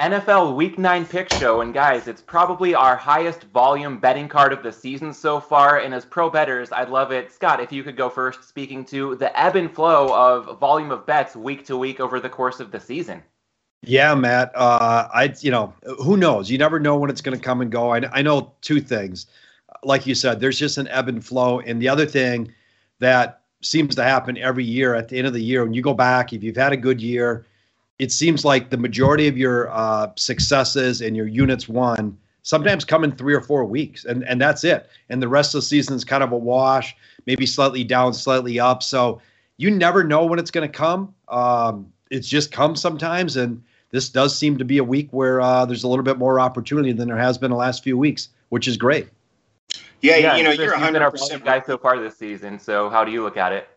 NFL Week 9 pick show. And guys, it's probably our highest volume betting card of the season so far. And as pro betters, I'd love it. Scott, if you could go first, speaking to the ebb and flow of volume of bets week to week over the course of the season. Yeah, Matt. Uh, I, you know, who knows? You never know when it's going to come and go. I, I know two things. Like you said, there's just an ebb and flow. And the other thing that seems to happen every year at the end of the year, when you go back, if you've had a good year, it seems like the majority of your uh, successes and your units won sometimes come in three or four weeks, and and that's it. And the rest of the season is kind of a wash, maybe slightly down, slightly up. So you never know when it's going to come. Um, it's just come sometimes, and this does seem to be a week where uh, there's a little bit more opportunity than there has been the last few weeks, which is great. Yeah, yeah you know, you're 100 percent guy so far this season. So how do you look at it?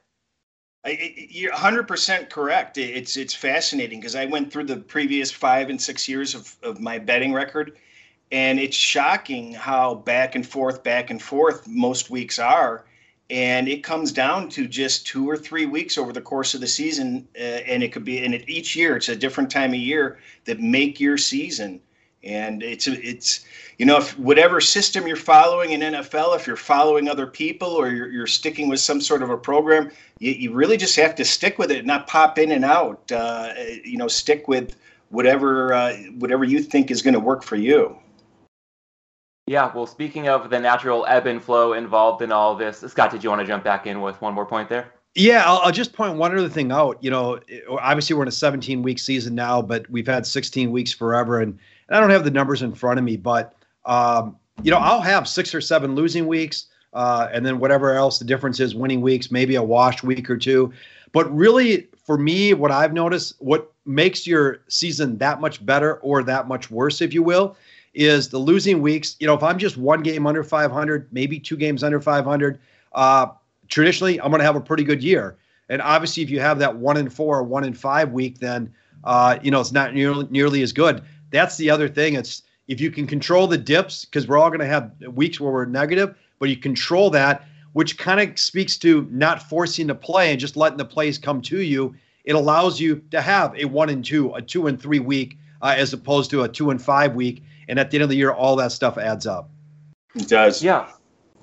You're 100% correct. It's it's fascinating because I went through the previous five and six years of, of my betting record, and it's shocking how back and forth, back and forth most weeks are. And it comes down to just two or three weeks over the course of the season, uh, and it could be, and it, each year it's a different time of year that make your season and it's it's you know if whatever system you're following in NFL, if you're following other people or you're, you're sticking with some sort of a program, you, you really just have to stick with it, not pop in and out. Uh, you know, stick with whatever uh, whatever you think is going to work for you. Yeah, well, speaking of the natural ebb and flow involved in all this, Scott, did you want to jump back in with one more point there? Yeah, I'll, I'll, just point one other thing out. You know, obviously we're in a 17 week season now, but we've had 16 weeks forever, and and I don't have the numbers in front of me, but um, you know, I'll have six or seven losing weeks, uh, and then whatever else the difference is, winning weeks, maybe a wash week or two. But really, for me, what I've noticed, what makes your season that much better or that much worse, if you will, is the losing weeks. You know, if I'm just one game under 500, maybe two games under 500, uh, traditionally I'm going to have a pretty good year. And obviously, if you have that one in four or one in five week, then uh, you know it's not nearly nearly as good that's the other thing. It's if you can control the dips, because we're all going to have weeks where we're negative, but you control that, which kind of speaks to not forcing the play and just letting the plays come to you. It allows you to have a one and two, a two and three week, uh, as opposed to a two and five week. And at the end of the year, all that stuff adds up. It does. Yeah.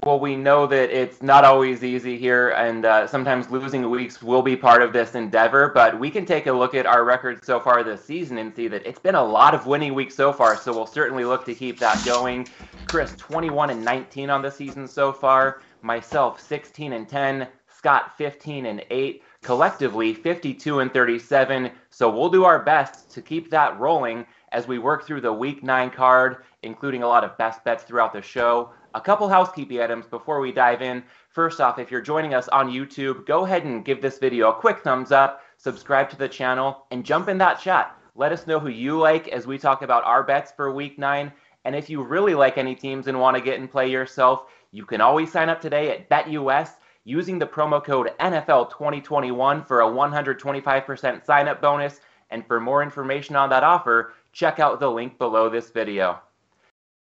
Well, we know that it's not always easy here, and uh, sometimes losing weeks will be part of this endeavor. But we can take a look at our record so far this season and see that it's been a lot of winning weeks so far. So we'll certainly look to keep that going. Chris, 21 and 19 on the season so far. Myself, 16 and 10. Scott, 15 and 8. Collectively, 52 and 37. So we'll do our best to keep that rolling as we work through the week nine card, including a lot of best bets throughout the show. A couple housekeeping items before we dive in. First off, if you're joining us on YouTube, go ahead and give this video a quick thumbs up, subscribe to the channel, and jump in that chat. Let us know who you like as we talk about our bets for week nine. And if you really like any teams and want to get and play yourself, you can always sign up today at BetUS using the promo code NFL2021 for a 125% sign up bonus. And for more information on that offer, check out the link below this video.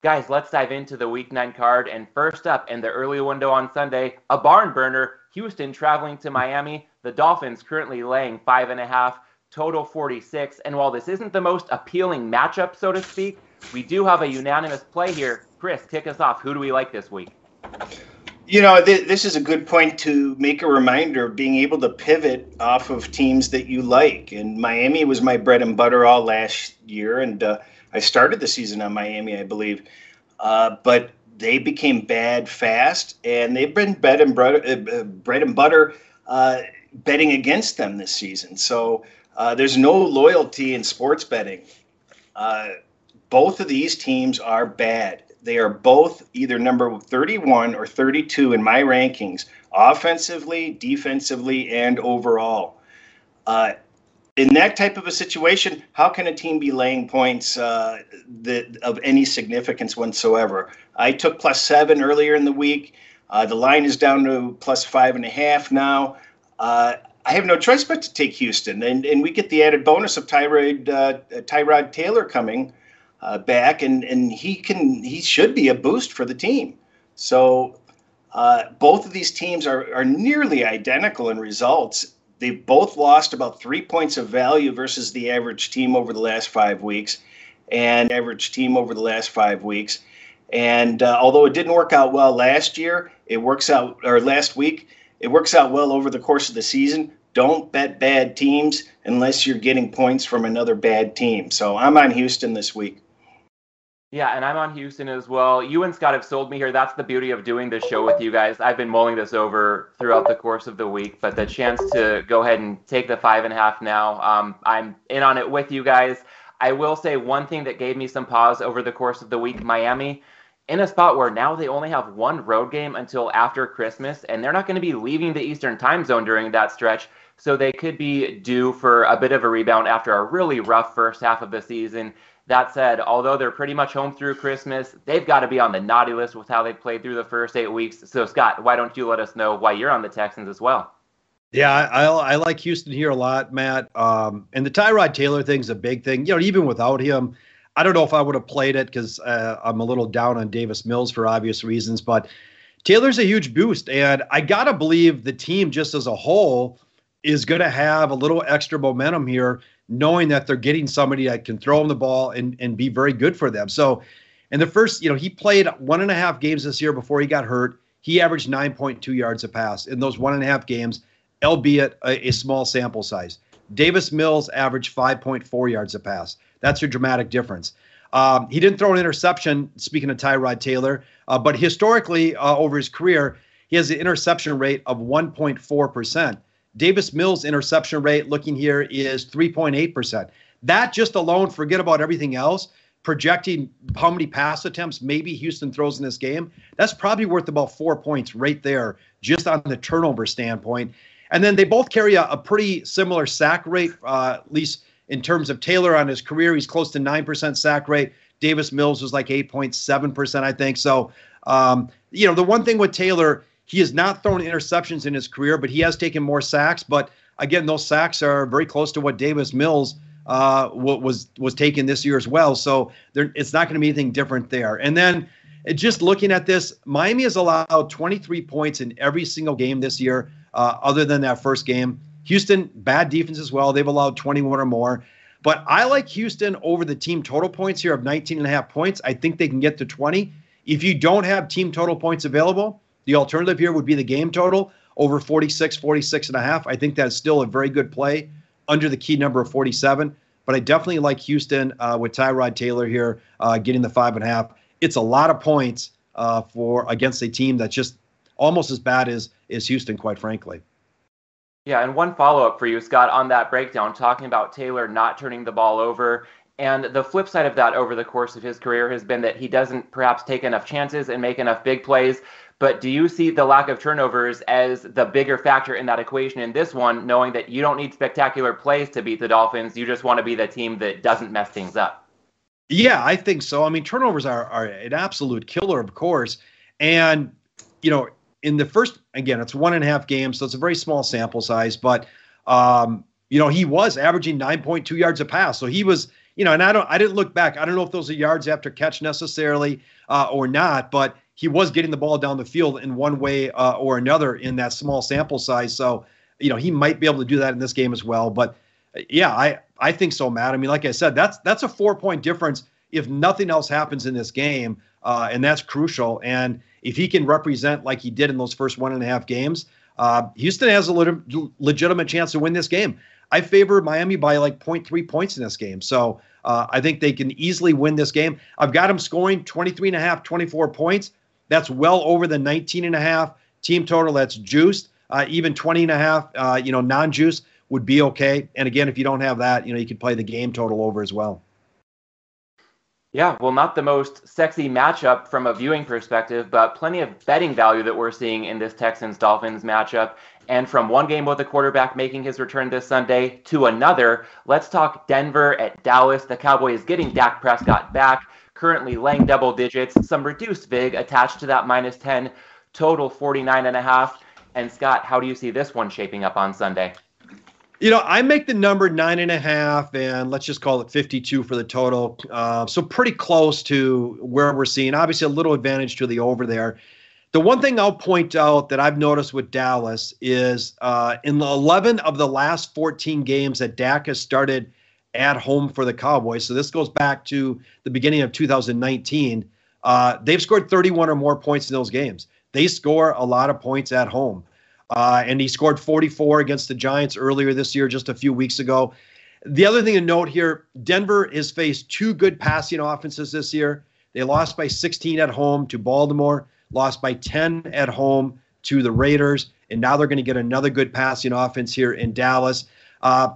Guys, let's dive into the week nine card. And first up in the early window on Sunday, a barn burner. Houston traveling to Miami. The Dolphins currently laying five and a half, total 46. And while this isn't the most appealing matchup, so to speak, we do have a unanimous play here. Chris, kick us off. Who do we like this week? You know, th- this is a good point to make a reminder of being able to pivot off of teams that you like. And Miami was my bread and butter all last year. And, uh, I started the season on Miami, I believe, uh, but they became bad fast, and they've been bread and butter, uh, uh, bread and butter uh, betting against them this season. So uh, there's no loyalty in sports betting. Uh, both of these teams are bad. They are both either number 31 or 32 in my rankings, offensively, defensively, and overall. In that type of a situation, how can a team be laying points uh, that of any significance whatsoever? I took plus seven earlier in the week. Uh, the line is down to plus five and a half now. Uh, I have no choice but to take Houston, and and we get the added bonus of Tyrod uh, Tyrod Taylor coming uh, back, and and he can he should be a boost for the team. So. Uh, both of these teams are, are nearly identical in results, They've both lost about three points of value versus the average team over the last five weeks. and average team over the last five weeks. And uh, although it didn't work out well last year, it works out, or last week, it works out well over the course of the season. Don't bet bad teams unless you're getting points from another bad team. So I'm on Houston this week. Yeah, and I'm on Houston as well. You and Scott have sold me here. That's the beauty of doing this show with you guys. I've been mulling this over throughout the course of the week, but the chance to go ahead and take the five and a half now, um, I'm in on it with you guys. I will say one thing that gave me some pause over the course of the week Miami in a spot where now they only have one road game until after Christmas, and they're not going to be leaving the Eastern time zone during that stretch. So they could be due for a bit of a rebound after a really rough first half of the season. That said, although they're pretty much home through Christmas, they've got to be on the naughty list with how they played through the first eight weeks. So, Scott, why don't you let us know why you're on the Texans as well? Yeah, I, I like Houston here a lot, Matt. Um, and the Tyrod Taylor thing's a big thing. You know, even without him, I don't know if I would have played it because uh, I'm a little down on Davis Mills for obvious reasons. But Taylor's a huge boost, and I gotta believe the team just as a whole is going to have a little extra momentum here knowing that they're getting somebody that can throw them the ball and, and be very good for them. So, in the first, you know, he played one and a half games this year before he got hurt. He averaged 9.2 yards a pass in those one and a half games, albeit a, a small sample size. Davis Mills averaged 5.4 yards a pass. That's a dramatic difference. Um, he didn't throw an interception, speaking of Tyrod Taylor, uh, but historically uh, over his career, he has an interception rate of 1.4%. Davis Mills' interception rate, looking here, is 3.8%. That just alone, forget about everything else, projecting how many pass attempts maybe Houston throws in this game, that's probably worth about four points right there, just on the turnover standpoint. And then they both carry a, a pretty similar sack rate, uh, at least in terms of Taylor on his career. He's close to 9% sack rate. Davis Mills was like 8.7%, I think. So, um, you know, the one thing with Taylor, he has not thrown interceptions in his career, but he has taken more sacks. But again, those sacks are very close to what Davis Mills uh, was was taken this year as well. So there, it's not going to be anything different there. And then just looking at this, Miami has allowed 23 points in every single game this year, uh, other than that first game. Houston, bad defense as well. They've allowed 21 or more. But I like Houston over the team total points here of 19 and a half points. I think they can get to 20. If you don't have team total points available, the alternative here would be the game total over 46, 46 and a half. I think that's still a very good play under the key number of 47. But I definitely like Houston uh, with Tyrod Taylor here uh, getting the five and a half. It's a lot of points uh, for against a team that's just almost as bad as is Houston, quite frankly. Yeah, and one follow up for you, Scott, on that breakdown, talking about Taylor not turning the ball over. And the flip side of that over the course of his career has been that he doesn't perhaps take enough chances and make enough big plays. But do you see the lack of turnovers as the bigger factor in that equation in this one, knowing that you don't need spectacular plays to beat the Dolphins? You just want to be the team that doesn't mess things up. Yeah, I think so. I mean, turnovers are, are an absolute killer, of course. And, you know, in the first, again, it's one and a half games, so it's a very small sample size, but, um, you know, he was averaging 9.2 yards a pass. So he was, you know, and I don't, I didn't look back. I don't know if those are yards after catch necessarily uh, or not, but he was getting the ball down the field in one way uh, or another in that small sample size. So, you know, he might be able to do that in this game as well. But yeah, I I think so, Matt. I mean, like I said, that's that's a four point difference if nothing else happens in this game, uh, and that's crucial. And if he can represent like he did in those first one and a half games, uh, Houston has a lit- legitimate chance to win this game. I favor Miami by like 0.3 points in this game. So uh, I think they can easily win this game. I've got them scoring 23 and a half, 24 points. That's well over the 19 and a half team total that's juiced. Uh, even 20 and a half, uh, you know, non-juice would be okay. And again, if you don't have that, you know, you could play the game total over as well. Yeah, well, not the most sexy matchup from a viewing perspective, but plenty of betting value that we're seeing in this Texans Dolphins matchup. And from one game with the quarterback making his return this Sunday to another, let's talk Denver at Dallas. The Cowboys getting Dak Prescott back currently laying double digits, some reduced VIG attached to that minus 10, total 49 and a half. And Scott, how do you see this one shaping up on Sunday? You know, I make the number nine and a half, and let's just call it 52 for the total. Uh, so pretty close to where we're seeing. Obviously, a little advantage to the over there. The one thing I'll point out that I've noticed with Dallas is uh, in the 11 of the last 14 games that Dak has started at home for the Cowboys. So this goes back to the beginning of 2019. Uh, they've scored 31 or more points in those games. They score a lot of points at home. Uh, and he scored 44 against the Giants earlier this year, just a few weeks ago. The other thing to note here Denver has faced two good passing offenses this year. They lost by 16 at home to Baltimore, lost by 10 at home to the Raiders, and now they're going to get another good passing offense here in Dallas. Uh,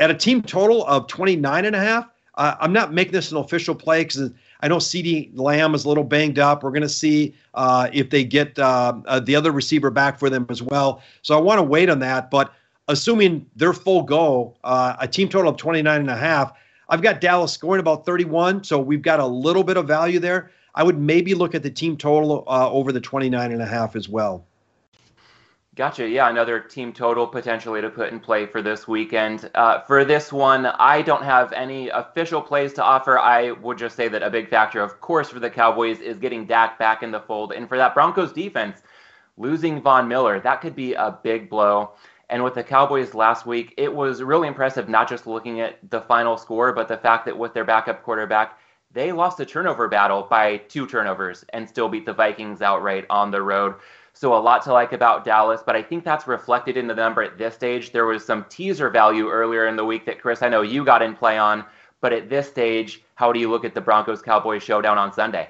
at a team total of 29 and a half, uh, I'm not making this an official play because I know CeeDee Lamb is a little banged up. We're going to see uh, if they get uh, uh, the other receiver back for them as well. So I want to wait on that. But assuming they're full go, uh, a team total of 29 and a half, I've got Dallas scoring about 31. So we've got a little bit of value there. I would maybe look at the team total uh, over the 29 and a half as well. Gotcha. Yeah, another team total potentially to put in play for this weekend. Uh, for this one, I don't have any official plays to offer. I would just say that a big factor, of course, for the Cowboys is getting Dak back in the fold. And for that Broncos defense, losing Von Miller, that could be a big blow. And with the Cowboys last week, it was really impressive, not just looking at the final score, but the fact that with their backup quarterback, they lost the turnover battle by two turnovers and still beat the Vikings outright on the road. So a lot to like about Dallas, but I think that's reflected in the number at this stage. There was some teaser value earlier in the week that Chris, I know you got in play on, but at this stage, how do you look at the Broncos Cowboys showdown on Sunday?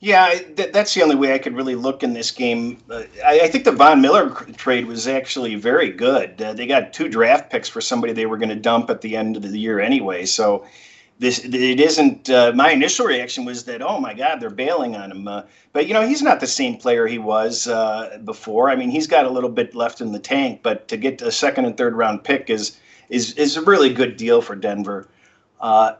Yeah, th- that's the only way I could really look in this game. Uh, I-, I, think the Von Miller trade was actually very good. Uh, they got two draft picks for somebody they were going to dump at the end of the year anyway. So this it isn't uh, my initial reaction was that oh my god they're bailing on him uh, but you know he's not the same player he was uh, before. I mean he's got a little bit left in the tank but to get a second and third round pick is is is a really good deal for denver. Uh,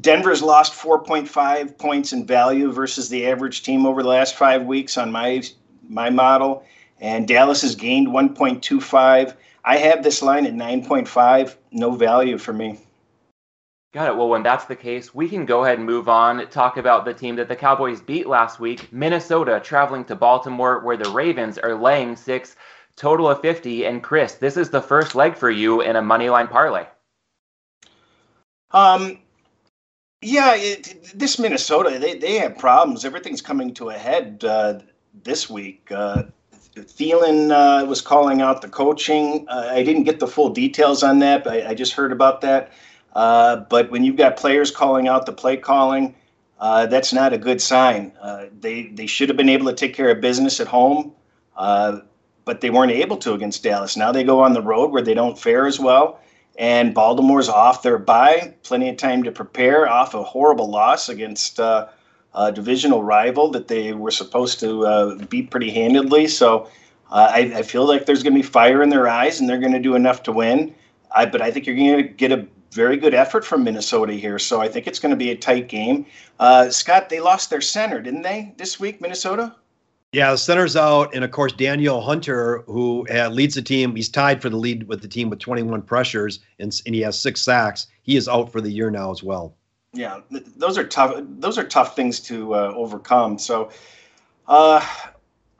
denver's lost 4.5 points in value versus the average team over the last five weeks on my my model and dallas has gained 1.25 i have this line at 9.5 no value for me Got it. Well, when that's the case, we can go ahead and move on. Talk about the team that the Cowboys beat last week, Minnesota, traveling to Baltimore, where the Ravens are laying six, total of 50. And Chris, this is the first leg for you in a money line parlay. Um, yeah, it, this Minnesota, they, they have problems. Everything's coming to a head uh, this week. Uh, Thielen uh, was calling out the coaching. Uh, I didn't get the full details on that, but I, I just heard about that. Uh, but when you've got players calling out the play calling, uh, that's not a good sign. Uh, they they should have been able to take care of business at home, uh, but they weren't able to against Dallas. Now they go on the road where they don't fare as well, and Baltimore's off their bye, plenty of time to prepare off a horrible loss against uh, a divisional rival that they were supposed to beat pretty handedly. So I, I feel like there's going to be fire in their eyes, and they're going to do enough to win. I, but I think you're going to get a very good effort from Minnesota here. So I think it's going to be a tight game. Uh, Scott, they lost their center, didn't they, this week, Minnesota? Yeah, the center's out, and of course Daniel Hunter, who uh, leads the team, he's tied for the lead with the team with 21 pressures, and, and he has six sacks. He is out for the year now as well. Yeah, th- those are tough. Those are tough things to uh, overcome. So, uh,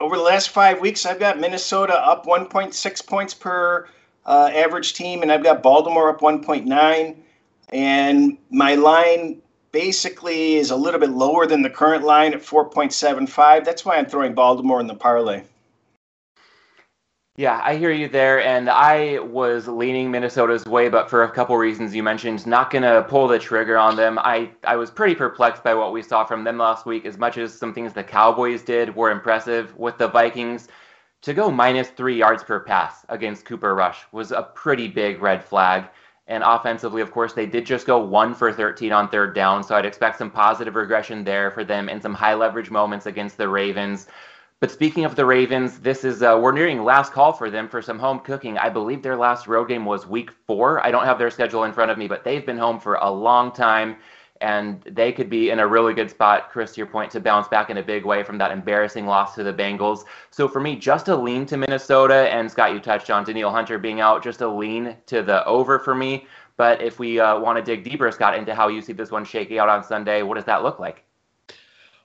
over the last five weeks, I've got Minnesota up 1.6 points per uh, average team, and I've got Baltimore up 1.9. And my line basically is a little bit lower than the current line at 4.75. That's why I'm throwing Baltimore in the parlay. Yeah, I hear you there, and I was leaning Minnesota's way, but for a couple reasons you mentioned, not going to pull the trigger on them. I, I was pretty perplexed by what we saw from them last week, as much as some things the Cowboys did were impressive with the Vikings to go minus three yards per pass against Cooper Rush was a pretty big red flag. And offensively, of course, they did just go one for 13 on third down. So I'd expect some positive regression there for them and some high leverage moments against the Ravens. But speaking of the Ravens, this is uh, we're nearing last call for them for some home cooking. I believe their last road game was week four. I don't have their schedule in front of me, but they've been home for a long time and they could be in a really good spot, Chris, to your point, to bounce back in a big way from that embarrassing loss to the Bengals. So for me, just a lean to Minnesota, and Scott, you touched on Danielle Hunter being out, just a lean to the over for me. But if we uh, want to dig deeper, Scott, into how you see this one shaking out on Sunday, what does that look like?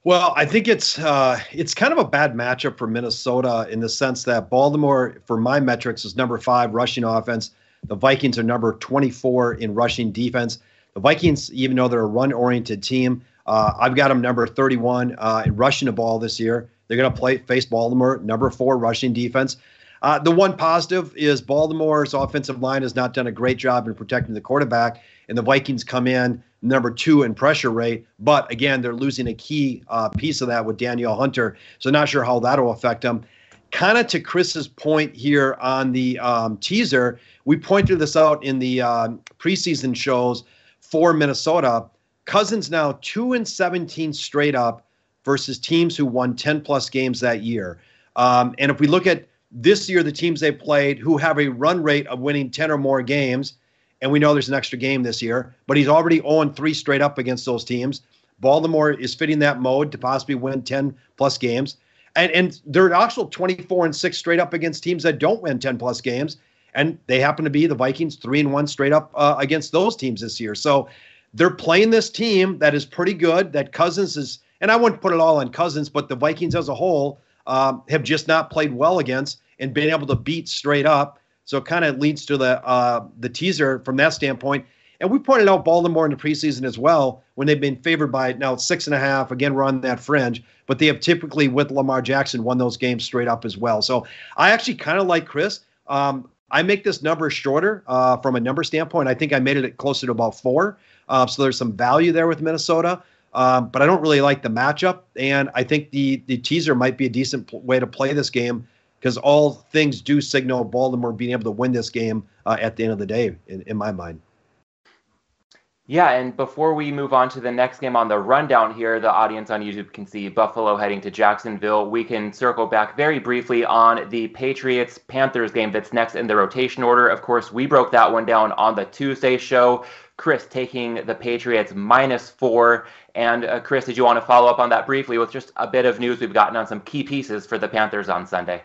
Well, I think it's uh, it's kind of a bad matchup for Minnesota in the sense that Baltimore, for my metrics, is number five rushing offense. The Vikings are number 24 in rushing defense. The Vikings, even though they're a run-oriented team, uh, I've got them number 31 uh, in rushing the ball this year. They're going to play face Baltimore, number four rushing defense. Uh, the one positive is Baltimore's offensive line has not done a great job in protecting the quarterback, and the Vikings come in number two in pressure rate. But again, they're losing a key uh, piece of that with Daniel Hunter, so not sure how that'll affect them. Kind of to Chris's point here on the um, teaser, we pointed this out in the um, preseason shows for Minnesota. Cousins now two and 17 straight up versus teams who won 10 plus games that year. Um, and if we look at this year, the teams they played who have a run rate of winning 10 or more games, and we know there's an extra game this year, but he's already 0 3 straight up against those teams. Baltimore is fitting that mode to possibly win 10 plus games. And, and they're also 24 and 6 straight up against teams that don't win 10 plus games. And they happen to be the Vikings 3 and 1 straight up uh, against those teams this year. So they're playing this team that is pretty good, that Cousins is, and I wouldn't put it all on Cousins, but the Vikings as a whole um, have just not played well against and been able to beat straight up. So it kind of leads to the uh, the teaser from that standpoint. And we pointed out Baltimore in the preseason as well when they've been favored by now six and a half. Again, we're on that fringe, but they have typically with Lamar Jackson won those games straight up as well. So I actually kind of like Chris. Um, I make this number shorter uh, from a number standpoint. I think I made it closer to about four. Uh, so there's some value there with Minnesota. Um, but I don't really like the matchup, and I think the the teaser might be a decent way to play this game because all things do signal Baltimore being able to win this game uh, at the end of the day, in, in my mind. Yeah, and before we move on to the next game on the rundown here, the audience on YouTube can see Buffalo heading to Jacksonville. We can circle back very briefly on the Patriots Panthers game that's next in the rotation order. Of course, we broke that one down on the Tuesday show. Chris taking the Patriots minus four. And uh, Chris, did you want to follow up on that briefly with just a bit of news we've gotten on some key pieces for the Panthers on Sunday?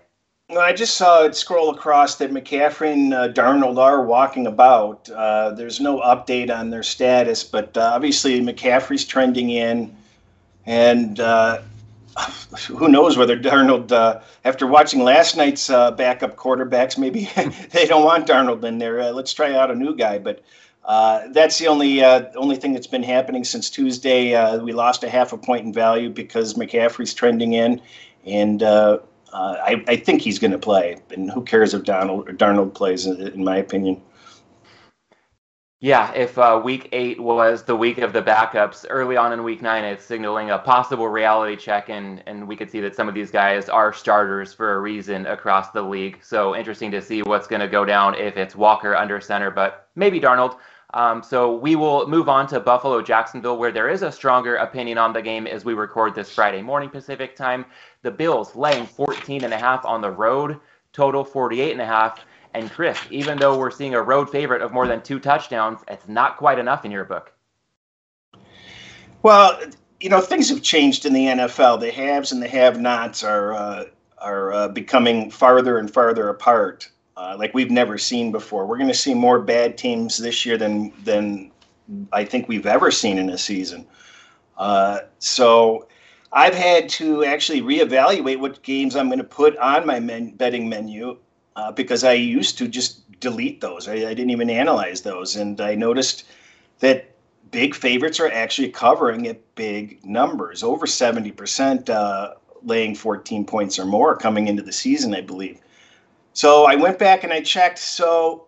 I just saw it scroll across that McCaffrey and uh, Darnold are walking about. Uh, there's no update on their status, but uh, obviously McCaffrey's trending in, and uh, who knows whether Darnold, uh, after watching last night's uh, backup quarterbacks, maybe they don't want Darnold in there. let's try out a new guy, but. that's the only only thing that's been happening since Tuesday. we lost a half a point in value because McCaffrey's trending in, and uh, I, I, think he's going to play, and who cares if Donald or Darnold plays? In my opinion. Yeah, if uh, week eight was the week of the backups, early on in week nine, it's signaling a possible reality check, and and we could see that some of these guys are starters for a reason across the league. So interesting to see what's going to go down if it's Walker under center, but maybe Darnold. Um, so we will move on to Buffalo Jacksonville, where there is a stronger opinion on the game as we record this Friday morning Pacific time. The Bills laying 14 and a half on the road, total 48 and a half. And Chris, even though we're seeing a road favorite of more than two touchdowns, it's not quite enough in your book. Well, you know, things have changed in the NFL. The haves and the have-nots are uh, are uh, becoming farther and farther apart uh, like we've never seen before. We're going to see more bad teams this year than than I think we've ever seen in a season. Uh, so I've had to actually reevaluate what games I'm going to put on my men- betting menu uh, because I used to just delete those. I, I, didn't even analyze those, and I noticed that big favorites are actually covering at big numbers, over seventy percent, uh, laying 14 points or more coming into the season, I believe. So I went back and I checked. So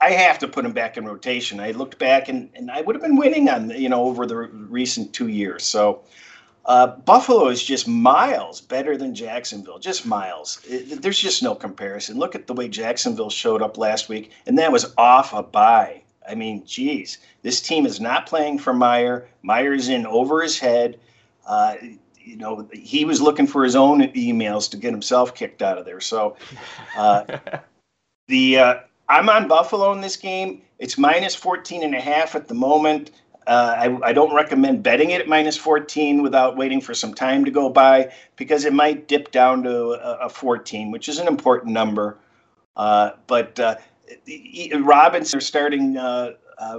I have to put them back in rotation. I looked back and, and I would have been winning on you know over the recent two years. So uh, Buffalo is just miles better than Jacksonville, just miles. It, there's just no comparison. Look at the way Jacksonville showed up last week, and that was off a bye. I mean, geez, this team is not playing for Meyer. Meyer's in over his head. Uh, you know, he was looking for his own emails to get himself kicked out of there. So, uh, the uh, I'm on Buffalo in this game. It's minus 14 and a half at the moment. Uh, I, I, don't recommend betting it at minus 14 without waiting for some time to go by because it might dip down to a, a 14, which is an important number. Uh, but uh, Robinson, starting uh,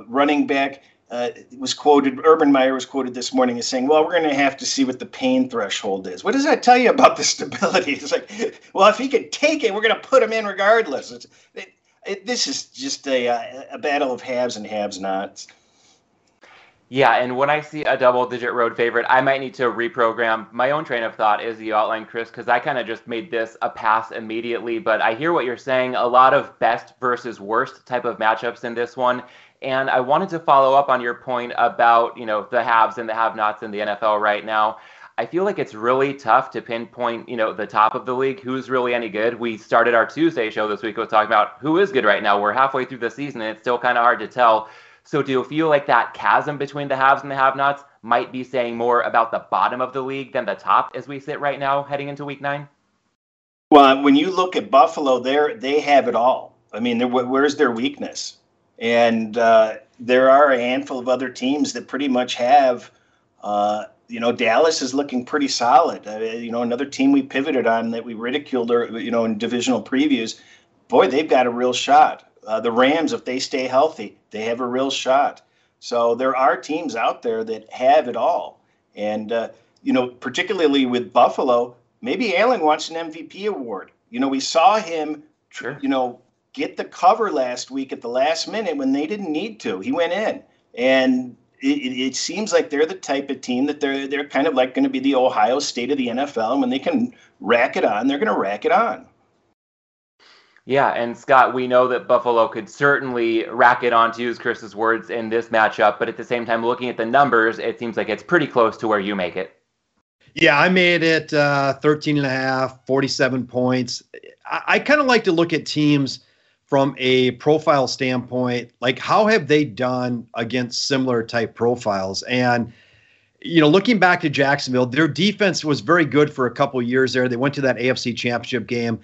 running back, uh, was quoted, Urban Meyer was quoted this morning as saying, well, we're going to have to see what the pain threshold is. What does that tell you about the stability? It's like, well, if he can take it, we're going to put him in regardless. It, it, this is just a, a battle of haves and haves nots. Yeah, and when I see a double digit road favorite, I might need to reprogram my own train of thought as you outlined, Chris, because I kind of just made this a pass immediately. But I hear what you're saying a lot of best versus worst type of matchups in this one. And I wanted to follow up on your point about, you know, the haves and the have nots in the NFL right now. I feel like it's really tough to pinpoint, you know, the top of the league, who's really any good. We started our Tuesday show this week with talking about who is good right now. We're halfway through the season and it's still kind of hard to tell. So do you feel like that chasm between the haves and the have-nots might be saying more about the bottom of the league than the top as we sit right now heading into week nine? Well, when you look at Buffalo, they they have it all. I mean, where's their weakness? And uh, there are a handful of other teams that pretty much have. Uh, you know, Dallas is looking pretty solid. Uh, you know, another team we pivoted on that we ridiculed, or you know, in divisional previews. Boy, they've got a real shot. Uh, the Rams, if they stay healthy, they have a real shot. So there are teams out there that have it all. And, uh, you know, particularly with Buffalo, maybe Allen wants an MVP award. You know, we saw him, sure. you know, get the cover last week at the last minute when they didn't need to. He went in. And it, it seems like they're the type of team that they're they're kind of like going to be the Ohio State of the NFL. And when they can rack it on, they're going to rack it on. Yeah, and Scott, we know that Buffalo could certainly rack it on, to use Chris's words, in this matchup. But at the same time, looking at the numbers, it seems like it's pretty close to where you make it. Yeah, I made it uh, 13 and a half, 47 points. I, I kind of like to look at teams from a profile standpoint. Like, how have they done against similar type profiles? And, you know, looking back to Jacksonville, their defense was very good for a couple years there. They went to that AFC championship game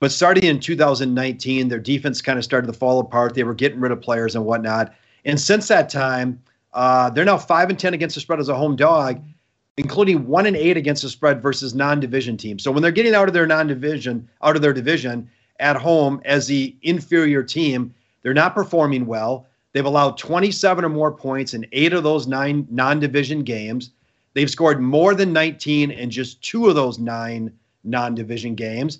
but starting in 2019, their defense kind of started to fall apart. They were getting rid of players and whatnot. And since that time, uh, they're now five and ten against the spread as a home dog, including one and eight against the spread versus non-division teams. So when they're getting out of their non-division, out of their division at home as the inferior team, they're not performing well. They've allowed 27 or more points in eight of those nine non-division games. They've scored more than 19 in just two of those nine non-division games.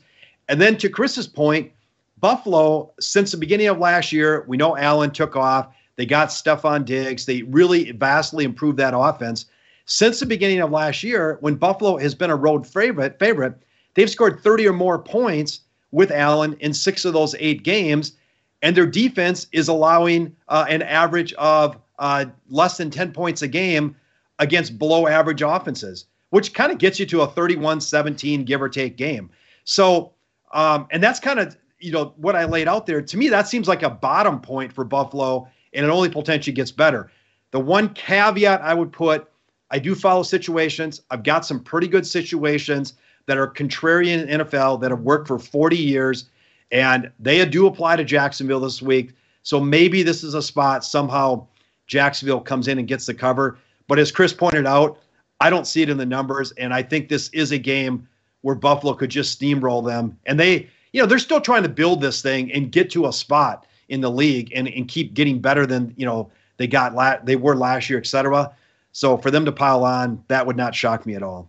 And then to Chris's point, Buffalo, since the beginning of last year, we know Allen took off. They got Stefon Diggs. They really vastly improved that offense. Since the beginning of last year, when Buffalo has been a road favorite, favorite, they've scored 30 or more points with Allen in six of those eight games, and their defense is allowing uh, an average of uh, less than 10 points a game against below average offenses, which kind of gets you to a 31 17 give or take game. So um, and that's kind of you know what I laid out there. To me, that seems like a bottom point for Buffalo, and it only potentially gets better. The one caveat I would put, I do follow situations. I've got some pretty good situations that are contrarian in NFL that have worked for 40 years, and they do apply to Jacksonville this week. So maybe this is a spot somehow Jacksonville comes in and gets the cover. But as Chris pointed out, I don't see it in the numbers, and I think this is a game where Buffalo could just steamroll them. And they, you know, they're still trying to build this thing and get to a spot in the league and, and keep getting better than, you know, they got la- they were last year, et cetera. So for them to pile on, that would not shock me at all.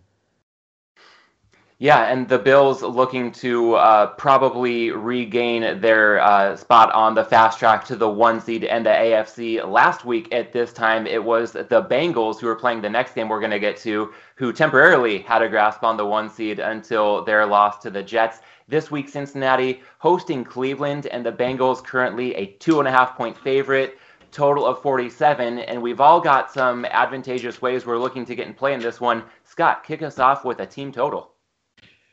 Yeah, and the Bills looking to uh, probably regain their uh, spot on the fast track to the one seed and the AFC. Last week at this time, it was the Bengals who were playing the next game we're going to get to, who temporarily had a grasp on the one seed until their loss to the Jets. This week, Cincinnati hosting Cleveland, and the Bengals currently a two and a half point favorite total of 47 and we've all got some advantageous ways we're looking to get in play in this one scott kick us off with a team total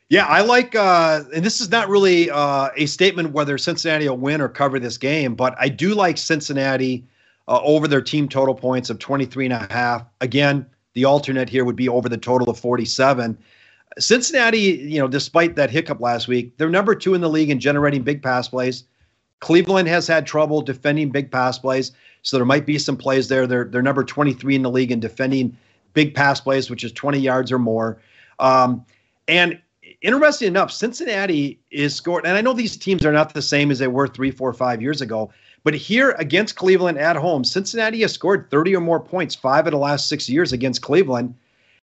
yeah, I like, uh, and this is not really uh, a statement whether Cincinnati will win or cover this game, but I do like Cincinnati uh, over their team total points of 23 and a half. Again, the alternate here would be over the total of 47. Cincinnati, you know, despite that hiccup last week, they're number two in the league in generating big pass plays. Cleveland has had trouble defending big pass plays, so there might be some plays there. They're they're number 23 in the league in defending big pass plays, which is 20 yards or more. Um, and interesting enough, Cincinnati is scored, and I know these teams are not the same as they were three, four, five years ago, but here against Cleveland at home, Cincinnati has scored 30 or more points five of the last six years against Cleveland.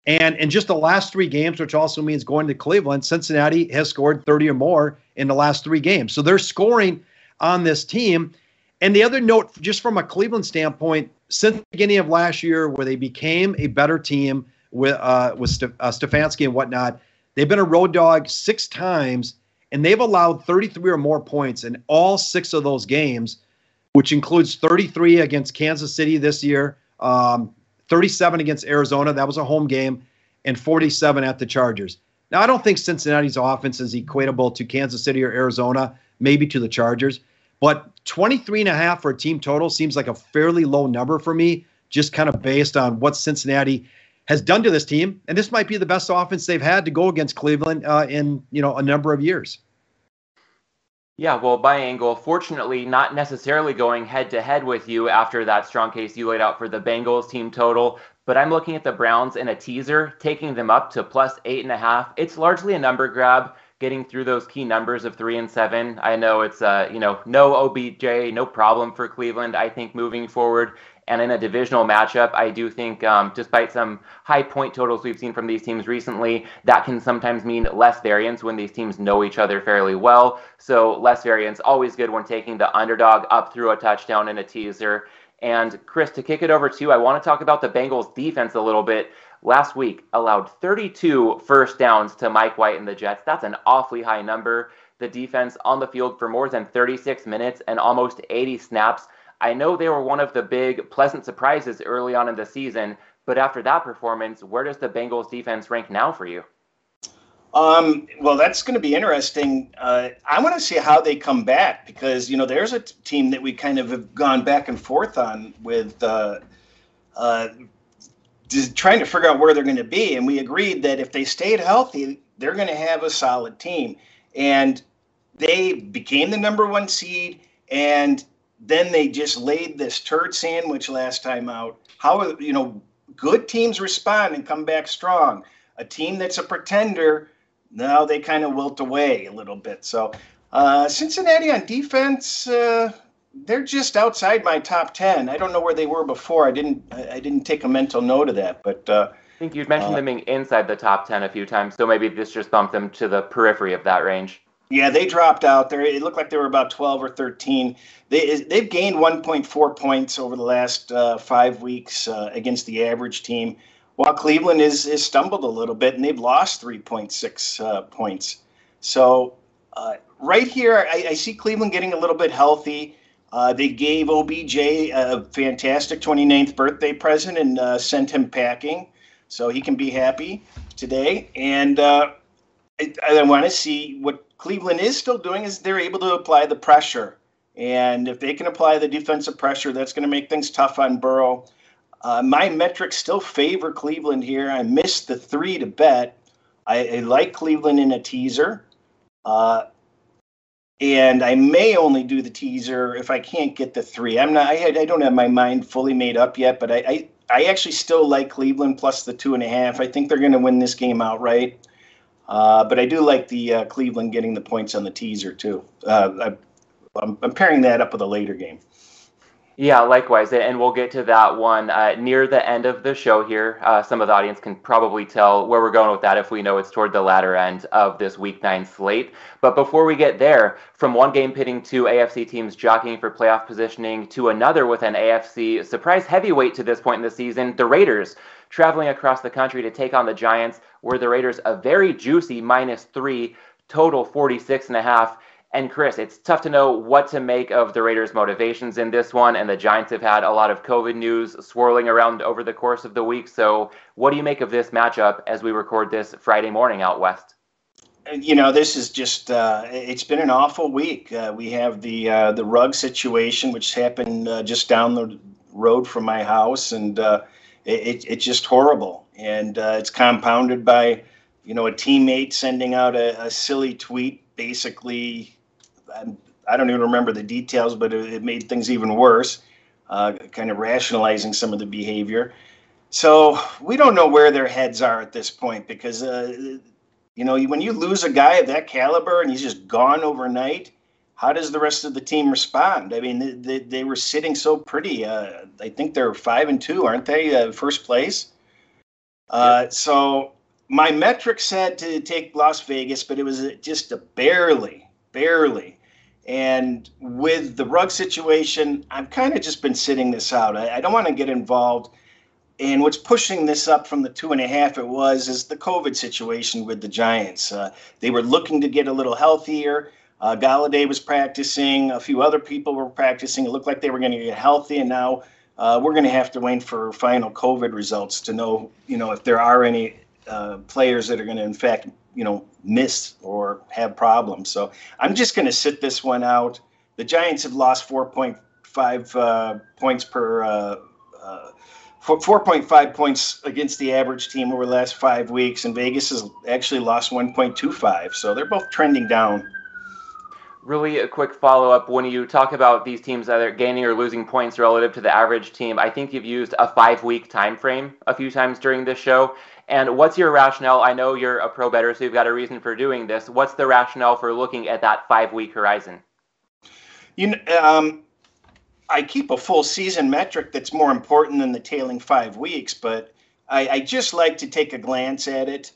And in just the last three games, which also means going to Cleveland, Cincinnati has scored 30 or more in the last three games. So they're scoring. on this team. And the other note, just from a Cleveland standpoint, since the beginning of last year, where they became a better team with uh, with uh, Stefanski and whatnot, they've been a road dog six times, and they've allowed 33 or more points in all six of those games, which includes 33 against Kansas City this year, um, 37 against Arizona. That was a home game, and 47 at the Chargers. Now, I don't think Cincinnati's offense is equatable to Kansas City or Arizona, maybe to the Chargers, but 23 and a half for a team total seems like a fairly low number for me, just kind of based on what Cincinnati has done to this team. And this might be the best offense they've had to go against Cleveland uh, in, you know, a number of years. Yeah, well, by angle, fortunately, not necessarily going head to head with you after that strong case you laid out for the Bengals team total, but I'm looking at the Browns in a teaser, taking them up to plus eight and a half. It's largely a number grab, getting through those key numbers of three and seven. I know it's, uh, you know, no OBJ, no problem for Cleveland. I think moving forward, and in a divisional matchup, I do think, um, despite some high point totals we've seen from these teams recently, that can sometimes mean less variance when these teams know each other fairly well. So less variance, always good when taking the underdog up through a touchdown in a teaser. And Chris, to kick it over to you, I want to talk about the Bengals defense a little bit. Last week, allowed 32 first downs to Mike White and the Jets. That's an awfully high number. The defense on the field for more than 36 minutes and almost 80 snaps I know they were one of the big pleasant surprises early on in the season, but after that performance, where does the Bengals defense rank now for you? Um, well, that's going to be interesting. Uh, I want to see how they come back because you know there's a t- team that we kind of have gone back and forth on with uh, uh, trying to figure out where they're going to be, and we agreed that if they stayed healthy, they're going to have a solid team, and they became the number one seed, and then they just laid this turd sandwich last time out. How you know good teams respond and come back strong. A team that's a pretender, now they kind of wilt away a little bit. So uh, Cincinnati on defense, uh, they're just outside my top ten. I don't know where they were before. I didn't I didn't take a mental note of that, but. Uh, I think you'd mentioned uh, them being inside the top 10 a few times, so maybe this just bumped them to the periphery of that range. Yeah, they dropped out there. It looked like they were about 12 or 13. They, they've gained 1.4 points over the last uh, five weeks uh, against the average team, while Cleveland is, is stumbled a little bit and they've lost 3.6 uh, points. So, uh, right here, I, I, see Cleveland getting a little bit healthy. Uh, they gave OBJ a fantastic 29th birthday present and uh, sent him packing, so he can be happy today. And I, I want to see what Cleveland is still doing is they're able to apply the pressure. And if they can apply the defensive pressure, that's going to make things tough on Burrow. Uh, my metrics still favor Cleveland here. I missed the three to bet. I, I like Cleveland in a teaser. Uh, and I may only do the teaser if I can't get the three. I'm not. I, I don't have my mind fully made up yet, but I, I, I actually still like Cleveland plus the two and a half. I think they're going to win this game outright. Uh, but I do like the uh, Cleveland getting the points on the teaser too. Uh, I, am pairing that up with a later game. Yeah, likewise, and we'll get to that one uh, near the end of the show here. Uh, some of the audience can probably tell where we're going with that if we know it's toward the latter end of this Week Nine slate. But before we get there, from one game pitting two AFC teams jockeying for playoff positioning to another with an AFC surprise heavyweight to this point in the season, the Raiders traveling across the country to take on the Giants, where the Raiders a very juicy minus three, total 46 and a half. And Chris, it's tough to know what to make of the Raiders' motivations in this one, and the Giants have had a lot of COVID news swirling around over the course of the week. So, what do you make of this matchup as we record this Friday morning out west? You know, this is just—it's uh, been an awful week. Uh, we have the uh, the Ruggs situation, which happened uh, just down the road from my house, and uh, it, it's just horrible, and uh, it's compounded by you know a teammate sending out a, a silly tweet, basically. I'm, I do not even remember the details, but it, it made things even worse. Uh, kind of rationalizing some of the behavior. So we don't know where their heads are at this point because, uh, you know, when you lose a guy of that caliber and he's just gone overnight, how does the rest of the team respond? I mean, they, they were sitting so pretty. Uh, I think they're five and two, aren't they? Uh, first place. Uh, yep. So my metric said to take Las Vegas, but it was just a barely, barely. And with the Ruggs situation, I've kind of just been sitting this out. I, I don't want to get involved. And what's pushing this up from the two and a half it was is the COVID situation with the Giants. Uh, they were looking to get a little healthier. Uh, Golladay was practicing. A few other people were practicing. It looked like they were going to get healthy, and now uh, we're going to have to wait for final COVID results to know, you know, if there are any uh, players that are going to, in fact, you know, miss or have problems. So I'm just going to sit this one out. The Giants have lost 4.5 uh, points per. Uh, uh, 4.5 points against the average team over the last five weeks, and Vegas has actually lost 1.25. So they're both trending down really a quick follow up when you talk about these teams either gaining or losing points relative to the average team i think you've used a five week time frame a few times during this show. And what's your rationale? I know you're a pro better so you've got a reason for doing this. What's the rationale for looking at that five week horizon? You know um, i keep a full season metric that's more important than the tailing five weeks but I, I just like to take a glance at it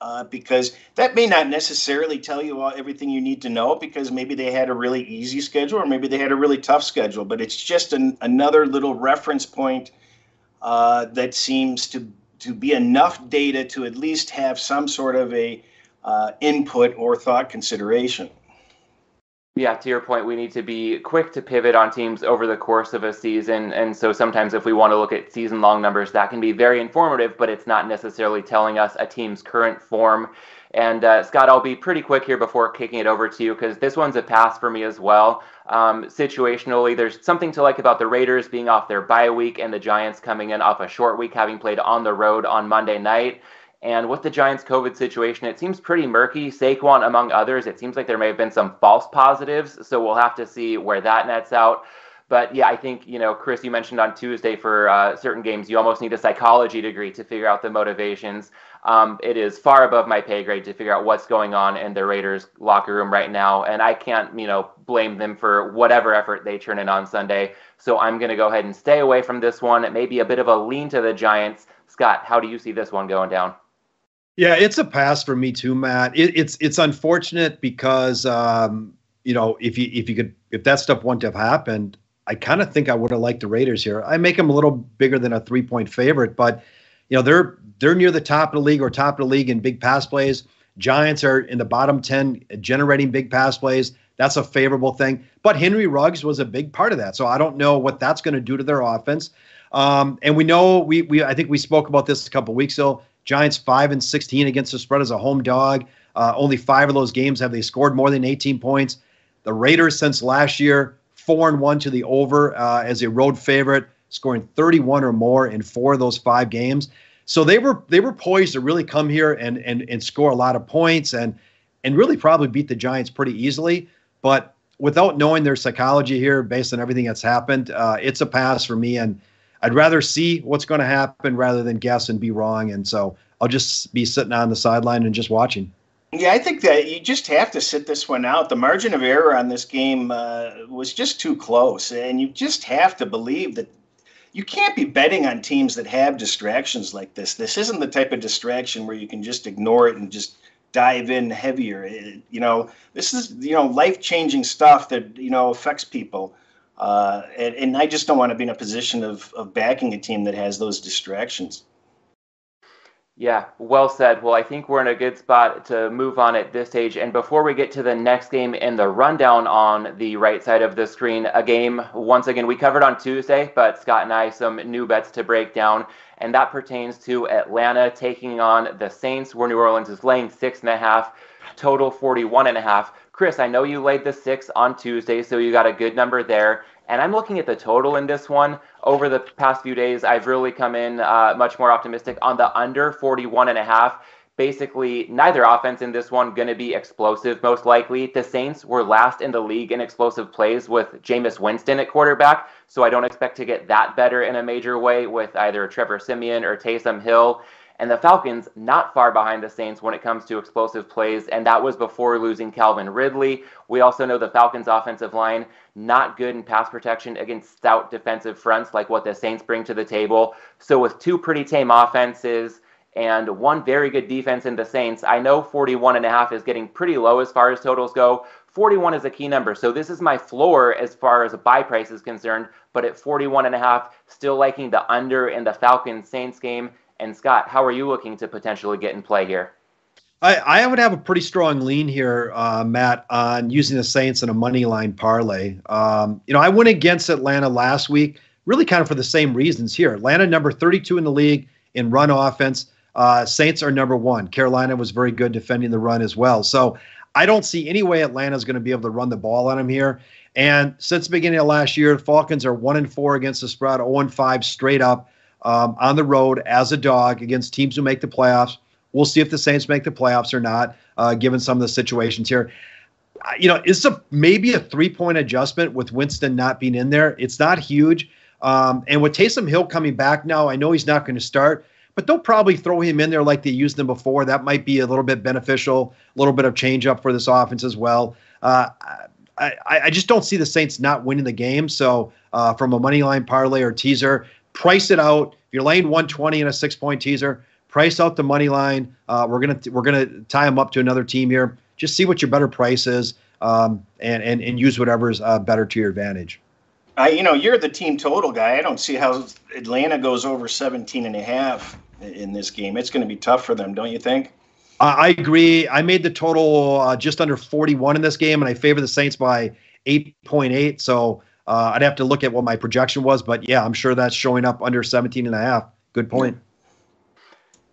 uh, because that may not necessarily tell you all, everything you need to know because maybe they had a really easy schedule or maybe they had a really tough schedule but it's just an, another little reference point uh, that seems to to be enough data to at least have some sort of a uh, input or thought consideration yeah, to your point, we need to be quick to pivot on teams over the course of a season. And so sometimes if we want to look at season long numbers, that can be very informative, but it's not necessarily telling us a team's current form. And uh, Scott, I'll be pretty quick here before kicking it over to you because this one's a pass for me as well. Um, situationally, there's something to like about the Raiders being off their bye week and the Giants coming in off a short week, having played on the road on Monday night. And with the Giants' COVID situation, it seems pretty murky. Saquon, among others, it seems like there may have been some false positives. So we'll have to see where that nets out. But yeah, I think, you know, Chris, you mentioned on Tuesday for uh, certain games, you almost need a psychology degree to figure out the motivations. Um, it is far above my pay grade to figure out what's going on in the Raiders locker room right now. And I can't, you know, blame them for whatever effort they turn in on Sunday. So I'm going to go ahead and stay away from this one. It may be a bit of a lean to the Giants. Scott, how do you see this one going down? Yeah, it's a pass for me too, Matt. It, it's it's unfortunate because um, you know if you if you could if that stuff wouldn't have happened, I kind of think I would have liked the Raiders here. I make them a little bigger than a three point favorite, but you know they're they're near the top of the league or top of the league in big pass plays. Giants are in the bottom ten generating big pass plays. That's a favorable thing. But Henry Ruggs was a big part of that, so I don't know what that's going to do to their offense. Um, and we know we we I think we spoke about this a couple weeks ago. Giants five and 16 against the spread as a home dog. Uh, only five of those games have they scored more than 18 points. The Raiders since last year four and one to the over uh, as a road favorite, scoring 31 or more in four of those five games. So they were they were poised to really come here and and and score a lot of points and and really probably beat the Giants pretty easily. But without knowing their psychology here, based on everything that's happened, uh, it's a pass for me. And I'd rather see what's going to happen rather than guess and be wrong. And so I'll just be sitting on the sideline and just watching. Yeah, I think that you just have to sit this one out. The margin of error on this game uh, was just too close, and you just have to believe that you can't be betting on teams that have distractions like this. This isn't the type of distraction where you can just ignore it and just dive in heavier. It, you know, this is you know life changing stuff that you know affects people. Uh, and, and I just don't want to be in a position of, of backing a team that has those distractions. Yeah, well said. Well, I think we're in a good spot to move on at this stage. And before we get to the next game in the rundown on the right side of the screen, a game once again we covered on Tuesday, but Scott and I some new bets to break down, and that pertains to Atlanta taking on the Saints, where New Orleans is laying six and a half, total 41 and a half. Chris, I know you laid the six on Tuesday, so you got a good number there. And I'm looking at the total in this one. Over the past few days, I've really come in uh, much more optimistic on the under 41 and a half. Basically, neither offense in this one going to be explosive, most likely. The Saints were last in the league in explosive plays with Jameis Winston at quarterback, so I don't expect to get that better in a major way with either Trevor Siemian or Taysom Hill. And the Falcons not far behind the Saints when it comes to explosive plays, and that was before losing Calvin Ridley. We also know the Falcons' offensive line not good in pass protection against stout defensive fronts like what the Saints bring to the table. So with two pretty tame offenses and one very good defense in the Saints, I know 41 and a half is getting pretty low as far as totals go. 41 is a key number. So this is my floor as far as a buy price is concerned. But at 41 and a half, still liking the under in the Falcons Saints game. And Scott, how are you looking to potentially get in play here? I, I would have a pretty strong lean here, uh, Matt, on using the Saints in a money line parlay. Um, you know, I went against Atlanta last week, really kind of for the same reasons here. Atlanta number 32 in the league in run offense. Uh, Saints are number one. Carolina was very good defending the run as well. So I don't see any way Atlanta is going to be able to run the ball on him here. And since the beginning of last year, Falcons are one and four against the spread, 0 and five straight up um, on the road as a dog against teams who make the playoffs. We'll see if the Saints make the playoffs or not, uh, given some of the situations here. You know, it's a maybe a three point adjustment with Winston not being in there. It's not huge. Um, and with Taysom Hill coming back now, I know he's not going to start, but they'll probably throw him in there like they used him before. That might be a little bit beneficial, a little bit of change up for this offense as well. Uh, I, I just don't see the Saints not winning the game. So uh, from a money line parlay or teaser, price it out. If you're laying 120 in a six point teaser, price out the money line. Uh, we're gonna we're gonna tie them up to another team here. Just see what your better price is, um, and and and use whatever's uh, better to your advantage. I, you know, you're the team total guy. I don't see how Atlanta goes over 17 and a half in this game. It's going to be tough for them, don't you think? Uh, I agree. I made the total uh, just under 41 in this game, and I favor the Saints by 8.8. So uh, I'd have to look at what my projection was, but yeah, I'm sure that's showing up under 17 and a half. Good point.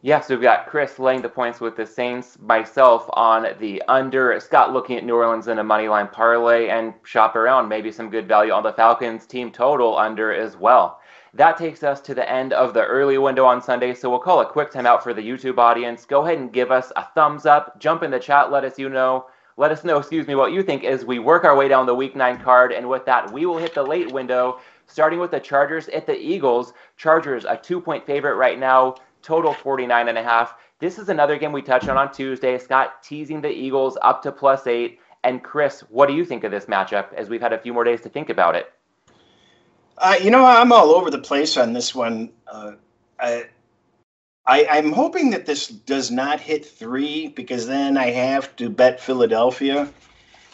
Yeah, so we've got Chris laying the points with the Saints, myself on the under, Scott looking at New Orleans in a money line parlay, and shop around maybe some good value on the Falcons team total under as well. That takes us to the end of the early window on Sunday, so we'll call a quick timeout for the YouTube audience. Go ahead and give us a thumbs up, jump in the chat, let us you know, let us know, excuse me, what you think as we work our way down the week nine card, and with that, we will hit the late window, starting with the Chargers at the Eagles. Chargers a two-point favorite right now total 49 and a half. This is another game we touched on on Tuesday. Scott teasing the Eagles up to plus eight. And Chris, what do you think of this matchup as we've had a few more days to think about it? Uh, you know, I'm all over the place on this one. Uh, I, I, I'm hoping that this does not hit three because then I have to bet Philadelphia,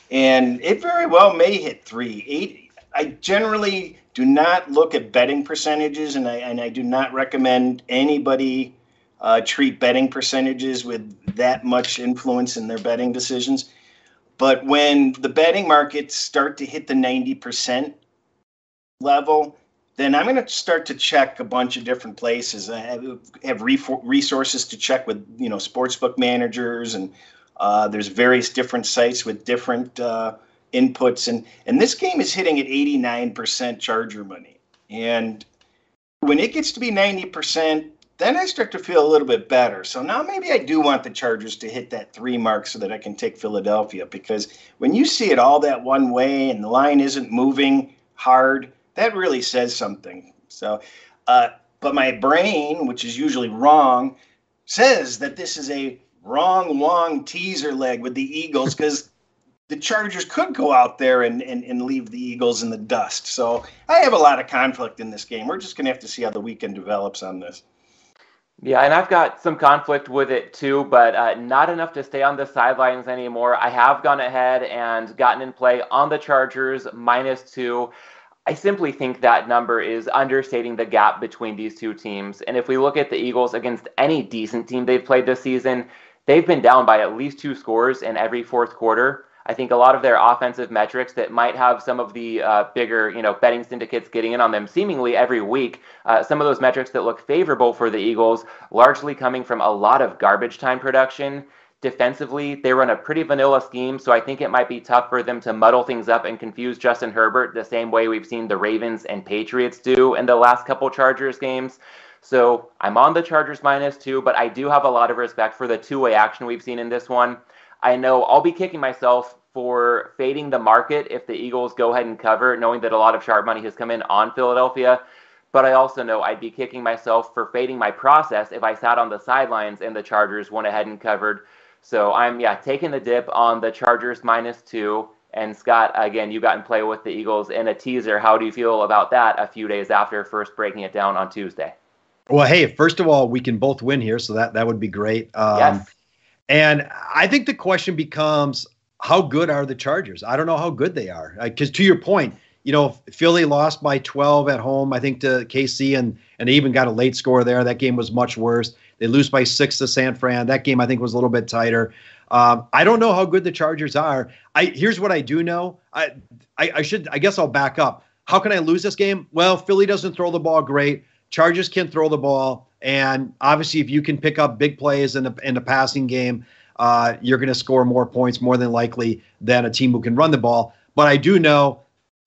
and it very well may hit three. Eight. I generally do not look at betting percentages, and I and I do not recommend anybody uh, treat betting percentages with that much influence in their betting decisions. But when the betting markets start to hit the ninety percent level, then I'm going to start to check a bunch of different places. I have, have resources to check with you know sportsbook managers, and uh, there's various different sites with different. Uh, inputs and and this game is hitting at 89% charger money and when it gets to be 90% then i start to feel a little bit better so now maybe i do want the chargers to hit that three mark so that i can take philadelphia because when you see it all that one way and the line isn't moving hard that really says something so uh, but my brain which is usually wrong says that this is a wrong long teaser leg with the eagles because the Chargers could go out there and, and, and leave the Eagles in the dust. So I have a lot of conflict in this game. We're just going to have to see how the weekend develops on this. Yeah, and I've got some conflict with it too, but uh, not enough to stay on the sidelines anymore. I have gone ahead and gotten in play on the Chargers minus two. I simply think that number is understating the gap between these two teams. And if we look at the Eagles against any decent team they've played this season, they've been down by at least two scores in every fourth quarter. I think a lot of their offensive metrics that might have some of the uh, bigger, you know, betting syndicates getting in on them seemingly every week. Uh, some of those metrics that look favorable for the Eagles, largely coming from a lot of garbage time production. Defensively, they run a pretty vanilla scheme, so I think it might be tough for them to muddle things up and confuse Justin Herbert the same way we've seen the Ravens and Patriots do in the last couple Chargers games. So I'm on the Chargers minus two, but I do have a lot of respect for the two way action we've seen in this one. I know I'll be kicking myself for fading the market if the Eagles go ahead and cover, knowing that a lot of sharp money has come in on Philadelphia. But I also know I'd be kicking myself for fading my process if I sat on the sidelines and the Chargers went ahead and covered. So I'm yeah taking the dip on the Chargers minus two. And Scott, again, you got in play with the Eagles in a teaser. How do you feel about that a few days after first breaking it down on Tuesday? Well, hey, first of all, we can both win here, so that that would be great. Um, yes. And I think the question becomes how good are the Chargers? I don't know how good they are. Because uh, to your point, you know, Philly lost by 12 at home, I think, to KC, and and they even got a late score there. That game was much worse. They lose by six to San Fran. That game, I think, was a little bit tighter. Um, I don't know how good the Chargers are. I here's what I do know. I, I I should I guess I'll back up. How can I lose this game? Well, Philly doesn't throw the ball great. Chargers can throw the ball, and obviously, if you can pick up big plays in the in the passing game, uh, you're going to score more points more than likely than a team who can run the ball. But I do know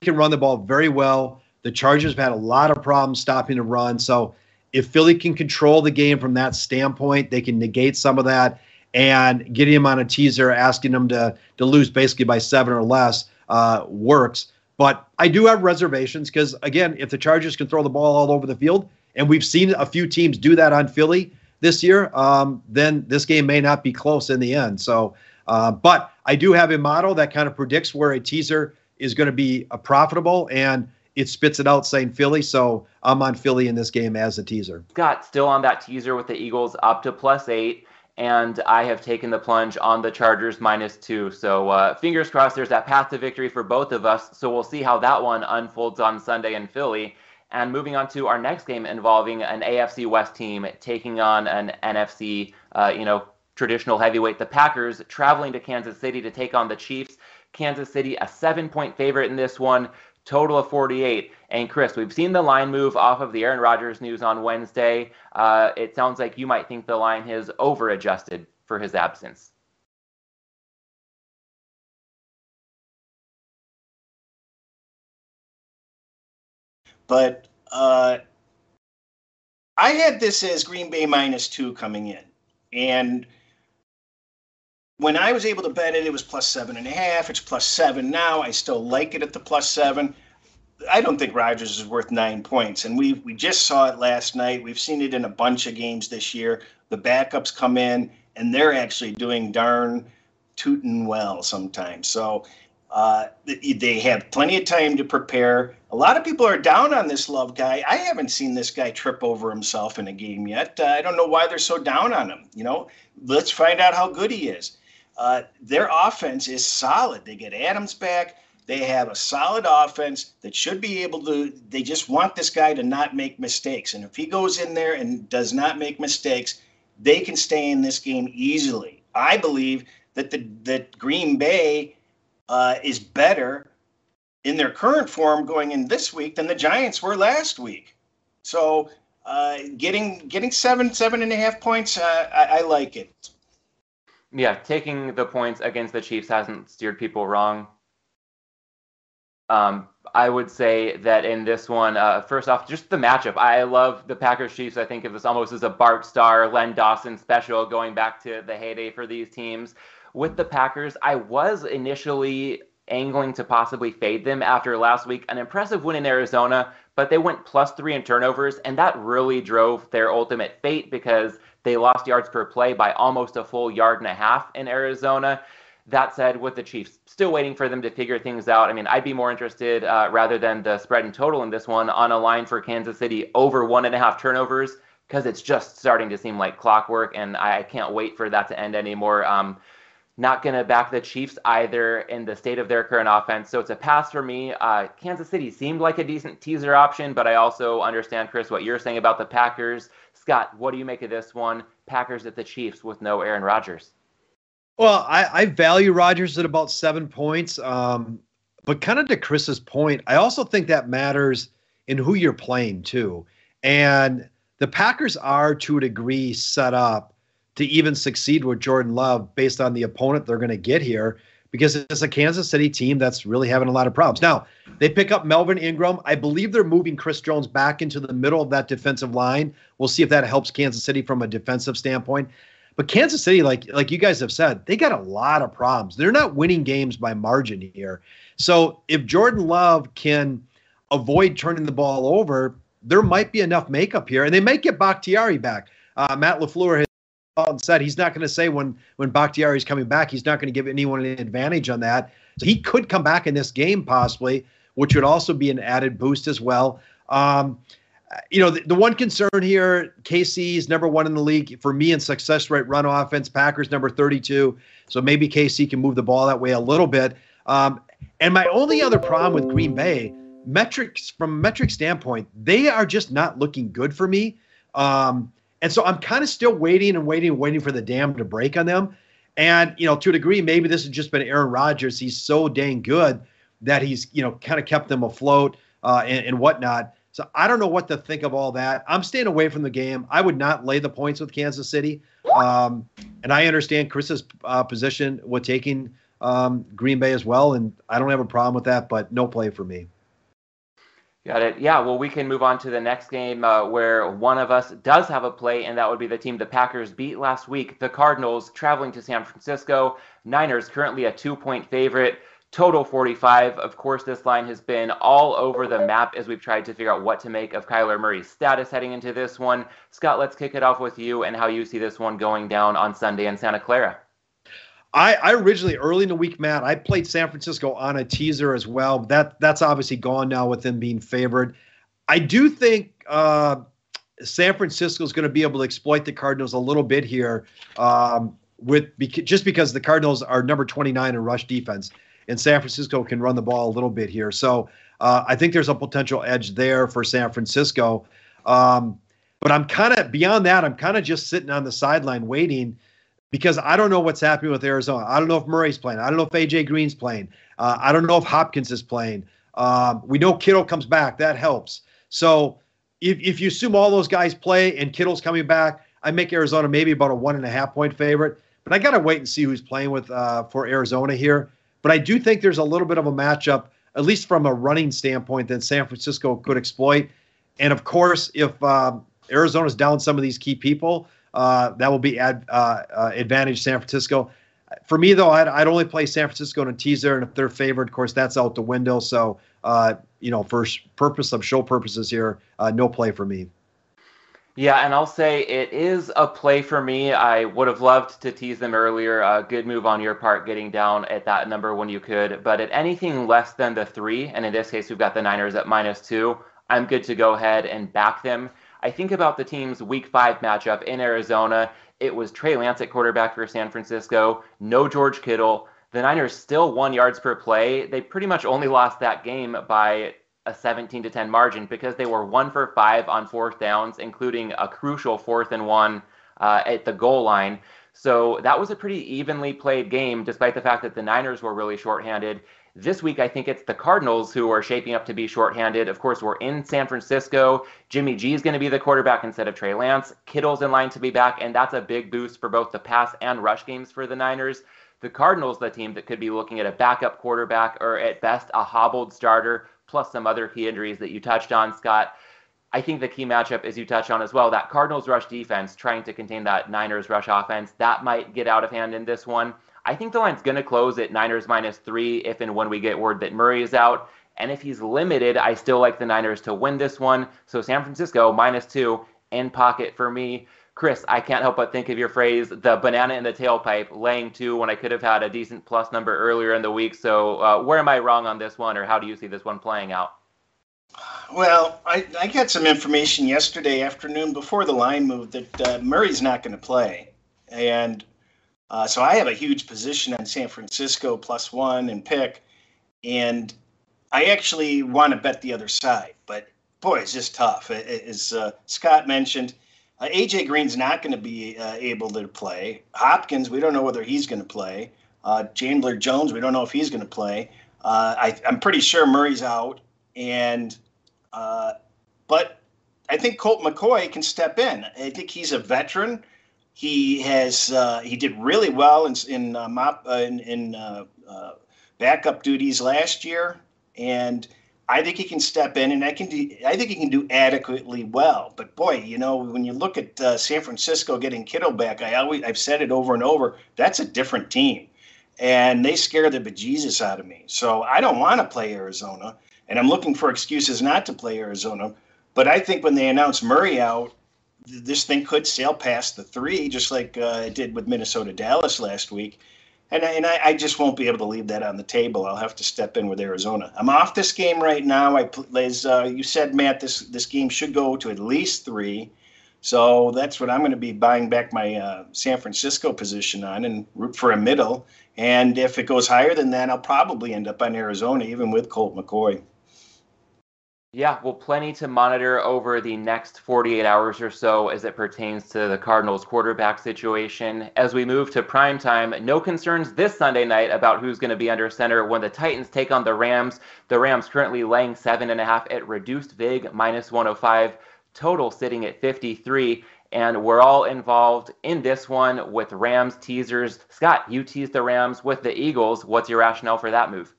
can run the ball very well. The Chargers have had a lot of problems stopping the run. So if Philly can control the game from that standpoint, they can negate some of that and getting him on a teaser, asking him to to lose basically by seven or less uh, works. But I do have reservations because again, if the Chargers can throw the ball all over the field, and we've seen a few teams do that on Philly this year, um, then this game may not be close in the end. So, uh, but I do have a model that kind of predicts where a teaser is going to be a profitable and it spits it out saying Philly. So I'm on Philly in this game as a teaser. Scott still on that teaser with the Eagles up to plus eight. And I have taken the plunge on the Chargers minus two. So uh, fingers crossed there's that path to victory for both of us. So we'll see how that one unfolds on Sunday in Philly. And moving on to our next game involving an AFC West team taking on an NFC, uh, you know, traditional heavyweight, the Packers, traveling to Kansas City to take on the Chiefs. Kansas City, a seven point favorite in this one, total of 48. And Chris, we've seen the line move off of the Aaron Rodgers news on Wednesday. Uh, it sounds like you might think the line has over adjusted for his absence. But uh, I had this as Green Bay minus two coming in. And when I was able to bet it, it was plus seven and a half. It's plus seven now. I still like it at the plus seven. I don't think Rodgers is worth nine points, and we we just saw it last night. We've seen it in a bunch of games this year. The backups come in, and they're actually doing darn tootin' well sometimes. So uh, they have plenty of time to prepare. A lot of people are down on this Love guy. I haven't seen this guy trip over himself in a game yet. Uh, I don't know why they're so down on him. You know, let's find out how good he is. Uh, their offense is solid. They get Adams back. They have a solid offense that should be able to. They just want this guy to not make mistakes. And if he goes in there and does not make mistakes, they can stay in this game easily. I believe that the that Green Bay uh, is better in their current form going in this week than the Giants were last week. So uh, getting getting seven seven and a half points, uh, I, I like it yeah, taking the points against the Chiefs hasn't steered people wrong. Um, I would say that in this one, uh, first off, just the matchup. I love the Packers Chiefs. I think of this almost as a Bart Starr, Len Dawson special, going back to the heyday for these teams. With the Packers, I was initially angling to possibly fade them after last week. An impressive win in Arizona, but they went plus three in turnovers, and that really drove their ultimate fate because they lost yards per play by almost a full yard and a half in Arizona. That said, with the Chiefs, still waiting for them to figure things out. I mean, I'd be more interested uh, rather than the spread and total in this one on a line for Kansas City over one and a half turnovers because it's just starting to seem like clockwork, and I can't wait for that to end anymore. Um, not going to back the Chiefs either in the state of their current offense. So it's a pass for me. Uh, Kansas City seemed like a decent teaser option, but I also understand, Chris, what you're saying about the Packers. Scott, what do you make of this one? Packers at the Chiefs with no Aaron Rodgers. Well, I, I value Rodgers at about seven points. Um, but kind of to Chris's point, I also think that matters in who you're playing too. And the Packers are to a degree set up to even succeed with Jordan Love based on the opponent they're going to get here because it's a Kansas City team that's really having a lot of problems. Now, they pick up Melvin Ingram. I believe they're moving Chris Jones back into the middle of that defensive line. We'll see if that helps Kansas City from a defensive standpoint. But Kansas City, like like you guys have said, they got a lot of problems. They're not winning games by margin here. So if Jordan Love can avoid turning the ball over, there might be enough makeup here, and they might get Bakhtiari back. Uh, Matt LaFleur and said he's not going to say when when Bakhtiari is coming back. He's not going to give anyone an advantage on that. So he could come back in this game possibly, which would also be an added boost as well. Um, you know, the, the, one concern here, KC is number one in the league for me in success rate run offense. Packers number 32. So maybe KC can move the ball that way a little bit. Um, and my only other problem with Green Bay, metrics from metric standpoint, they are just not looking good for me. Um, and so I'm kind of still waiting and waiting and waiting for the dam to break on them. And, you know, to a degree, maybe this has just been Aaron Rodgers. He's so dang good that he's, you know, kind of kept them afloat uh, and, and whatnot. So I don't know what to think of all that. I'm staying away from the game. I would not lay the points with Kansas City. Um, and I understand Chris's uh, position with taking um, Green Bay as well, and I don't have a problem with that, but no play for me. Got it. Yeah, well, we can move on to the next game uh, where one of us does have a play, and that would be the team the Packers beat last week, the Cardinals, traveling to San Francisco. Niners currently a two point favorite total 45. Of course, this line has been all over the map as we've tried to figure out what to make of Kyler Murray's status heading into this one. Scott, let's kick it off with you and how you see this one going down on Sunday in Santa Clara. I, I originally early in the week, Matt, I played San Francisco on a teaser as well. That that's obviously gone now with them being favored. I do think uh, San Francisco is going to be able to exploit the Cardinals a little bit here, um, with just because the Cardinals are number 29 in rush defense and San Francisco can run the ball a little bit here. So uh, I think there's a potential edge there for San Francisco. Um, but I'm kind of beyond that. I'm kind of just sitting on the sideline waiting because I don't know what's happening with Arizona. I don't know if Murray's playing. I don't know if AJ Green's playing. Uh, I don't know if Hopkins is playing. Um, we know Kittle comes back. That helps. So if, if you assume all those guys play and Kittle's coming back, I make Arizona maybe about a one and a half point favorite. But I got to wait and see who's playing with uh, for Arizona here. But I do think there's a little bit of a matchup, at least from a running standpoint, that San Francisco could exploit. And of course, if um, Arizona's down some of these key people, uh, that will be ad, uh, uh, advantage San Francisco. For me, though, I'd, I'd, only play San Francisco in a teaser, and if they're favored, of course, that's out the window. So, uh, you know, for purpose of show purposes here, no play for me. Yeah, and I'll say it is a play for me. I would have loved to tease them earlier. A good move on your part getting down at that number when you could. But at anything less than the three, and in this case, we've got the Niners at minus two, I'm good to go ahead and back them. I think about the team's week five matchup in Arizona. It was Trey Lance at quarterback for San Francisco, no George Kittle. The Niners still won yards per play. They pretty much only lost that game by a 17 to 10 margin because they were one for five on fourth downs, including a crucial fourth and one uh, at the goal line. So that was a pretty evenly played game, despite the fact that the Niners were really shorthanded. This week, I think it's the Cardinals who are shaping up to be shorthanded. Of course, we're in San Francisco. Jimmy G is going to be the quarterback instead of Trey Lance. Kittle's in line to be back, and that's a big boost for both the pass and rush games for the Niners. The Cardinals, the team that could be looking at a backup quarterback or at best a hobbled starter plus some other key injuries that you touched on, Scott. I think the key matchup, as you touched on as well, that Cardinals rush defense trying to contain that Niners rush offense, that might get out of hand in this one. I think the line's going to close at Niners minus three if and when we get word that Murray is out. And if he's limited, I still like the Niners to win this one. So San Francisco minus two in pocket for me. Chris, I can't help but think of your phrase, the banana in the tailpipe, laying two when I could have had a decent plus number earlier in the week. So, uh, where am I wrong on this one, or how do you see this one playing out? Well, I, I got some information yesterday afternoon before the line moved that uh, Murray's not going to play. And uh, so I have a huge position on San Francisco plus one and pick. And I actually want to bet the other side. But boy, it's just tough. As uh, Scott mentioned, uh, AJ Green's not going to be uh, able to play. Hopkins, we don't know whether he's going to play. Uh, Chandler Jones, we don't know if he's going to play. Uh, I, am pretty sure Murray's out, and uh, but I think Colt McCoy can step in. I think he's a veteran. He has uh, he did really well in in mop in, in backup duties last year, and I think he can step in, and I can do. I think he can do adequately well. But boy, you know, when you look at uh, San Francisco getting Kittle back, I always I've said it over and over. That's a different team, and they scare the bejesus out of me. So I don't want to play Arizona, and I'm looking for excuses not to play Arizona. But I think when they announce Murray out, this thing could sail past the three, just like uh, it did with Minnesota Dallas last week. and I, and I, I, just won't be able to leave that on the table. I'll have to step in with Arizona. I'm off this game right now. I as uh, you said, Matt, this this game should go to at least three. So that's what I'm going to be buying back my uh, San Francisco position on and root for a middle. And if it goes higher than that, I'll probably end up on Arizona, even with Colt McCoy. Yeah, well, plenty to monitor over the next 48 hours or so as it pertains to the Cardinals quarterback situation. As we move to prime time, no concerns this Sunday night about who's going to be under center when the Titans take on the Rams. The Rams currently laying seven and a half at reduced VIG minus 105, total sitting at 53. And we're all involved in this one with Rams teasers. Scott, you teased the Rams with the Eagles. What's your rationale for that move?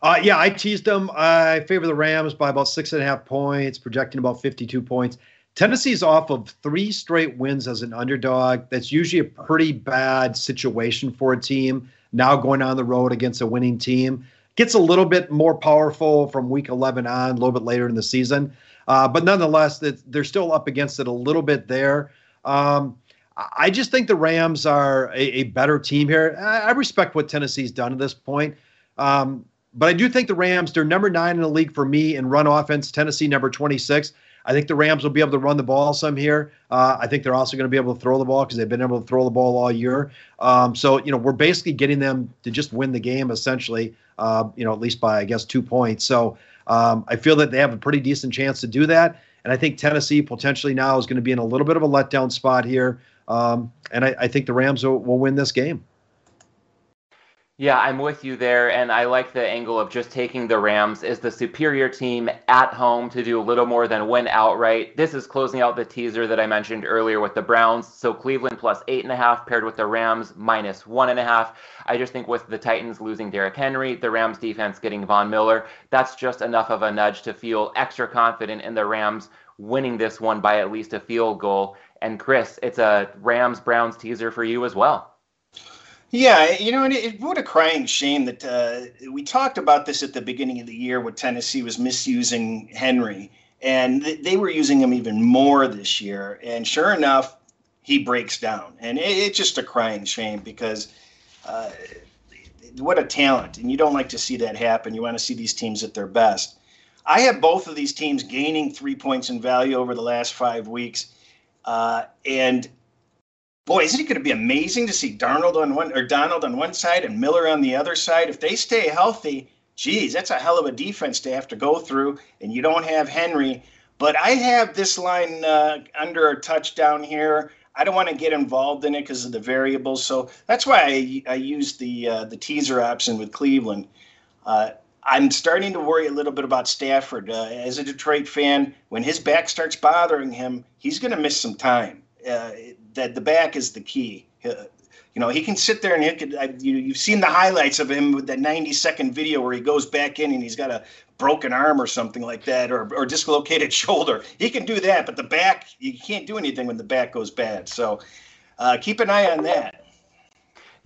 Uh, yeah, I teased them. I favor the Rams by about six and a half points, projecting about 52 points. Tennessee's off of three straight wins as an underdog. That's usually a pretty bad situation for a team. Now going on the road against a winning team gets a little bit more powerful from week 11 on, a little bit later in the season. Uh, but nonetheless, they're still up against it a little bit there. Um, I just think the Rams are a, a better team here. I, respect what Tennessee's done at this point. Um, but I do think the Rams, they're number nine in the league for me in run offense. Tennessee, number 26. I think the Rams will be able to run the ball some here. Uh, I think they're also going to be able to throw the ball because they've been able to throw the ball all year. Um, so, you know, we're basically getting them to just win the game essentially, uh, you know, at least by, I guess, two points. So um, I feel that they have a pretty decent chance to do that. And I think Tennessee potentially now is going to be in a little bit of a letdown spot here. Um, and I, I, think the Rams will, will win this game. Yeah, I'm with you there, and I like the angle of just taking the Rams as the superior team at home to do a little more than win outright. This is closing out the teaser that I mentioned earlier with the Browns. So Cleveland plus eight and a half paired with the Rams minus one and a half. I just think with the Titans losing Derrick Henry, the Rams defense getting Von Miller, that's just enough of a nudge to feel extra confident in the Rams winning this one by at least a field goal. And Chris, it's a Rams Browns teaser for you as well. Yeah, you know, and it, what a crying shame that uh, we talked about this at the beginning of the year when Tennessee was misusing Henry, and th- they were using him even more this year. And sure enough, he breaks down, and it, it's just a crying shame because uh, what a talent, and you don't like to see that happen. You want to see these teams at their best. I have both of these teams gaining three points in value over the last five weeks, uh, and boy, isn't it going to be amazing to see Darnold on one or Donald on one side and Miller on the other side? If they stay healthy, geez, that's a hell of a defense to have to go through, and you don't have Henry. But I have this line uh, under a touchdown here. I don't want to get involved in it because of the variables, so that's why I, I used the uh, the teaser option with Cleveland. Uh, I'm starting to worry a little bit about Stafford. Uh, as a Detroit fan, when his back starts bothering him, he's going to miss some time. Uh, that the back is the key. Uh, you know, he can sit there and he could. I, you, you've seen the highlights of him with that 90 second video where he goes back in and he's got a broken arm or something like that, or or dislocated shoulder. He can do that, but the back, you can't do anything when the back goes bad. So uh, keep an eye on that.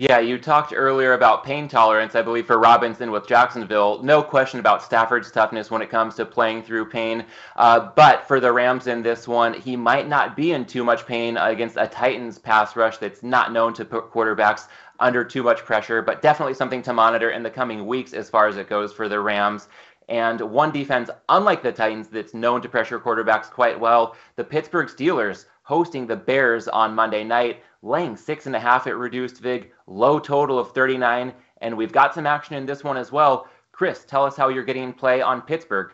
Yeah, you talked earlier about pain tolerance, I believe, for Robinson with Jacksonville. No question about Stafford's toughness when it comes to playing through pain. Uh, but for the Rams in this one, he might not be in too much pain against a Titans pass rush that's not known to put quarterbacks under too much pressure, but definitely something to monitor in the coming weeks as far as it goes for the Rams. And one defense, unlike the Titans, that's known to pressure quarterbacks quite well, the Pittsburgh Steelers hosting the Bears on Monday night laying six and a half at reduced VIG, low total of 39. And we've got some action in this one as well. Chris, tell us how you're getting play on Pittsburgh.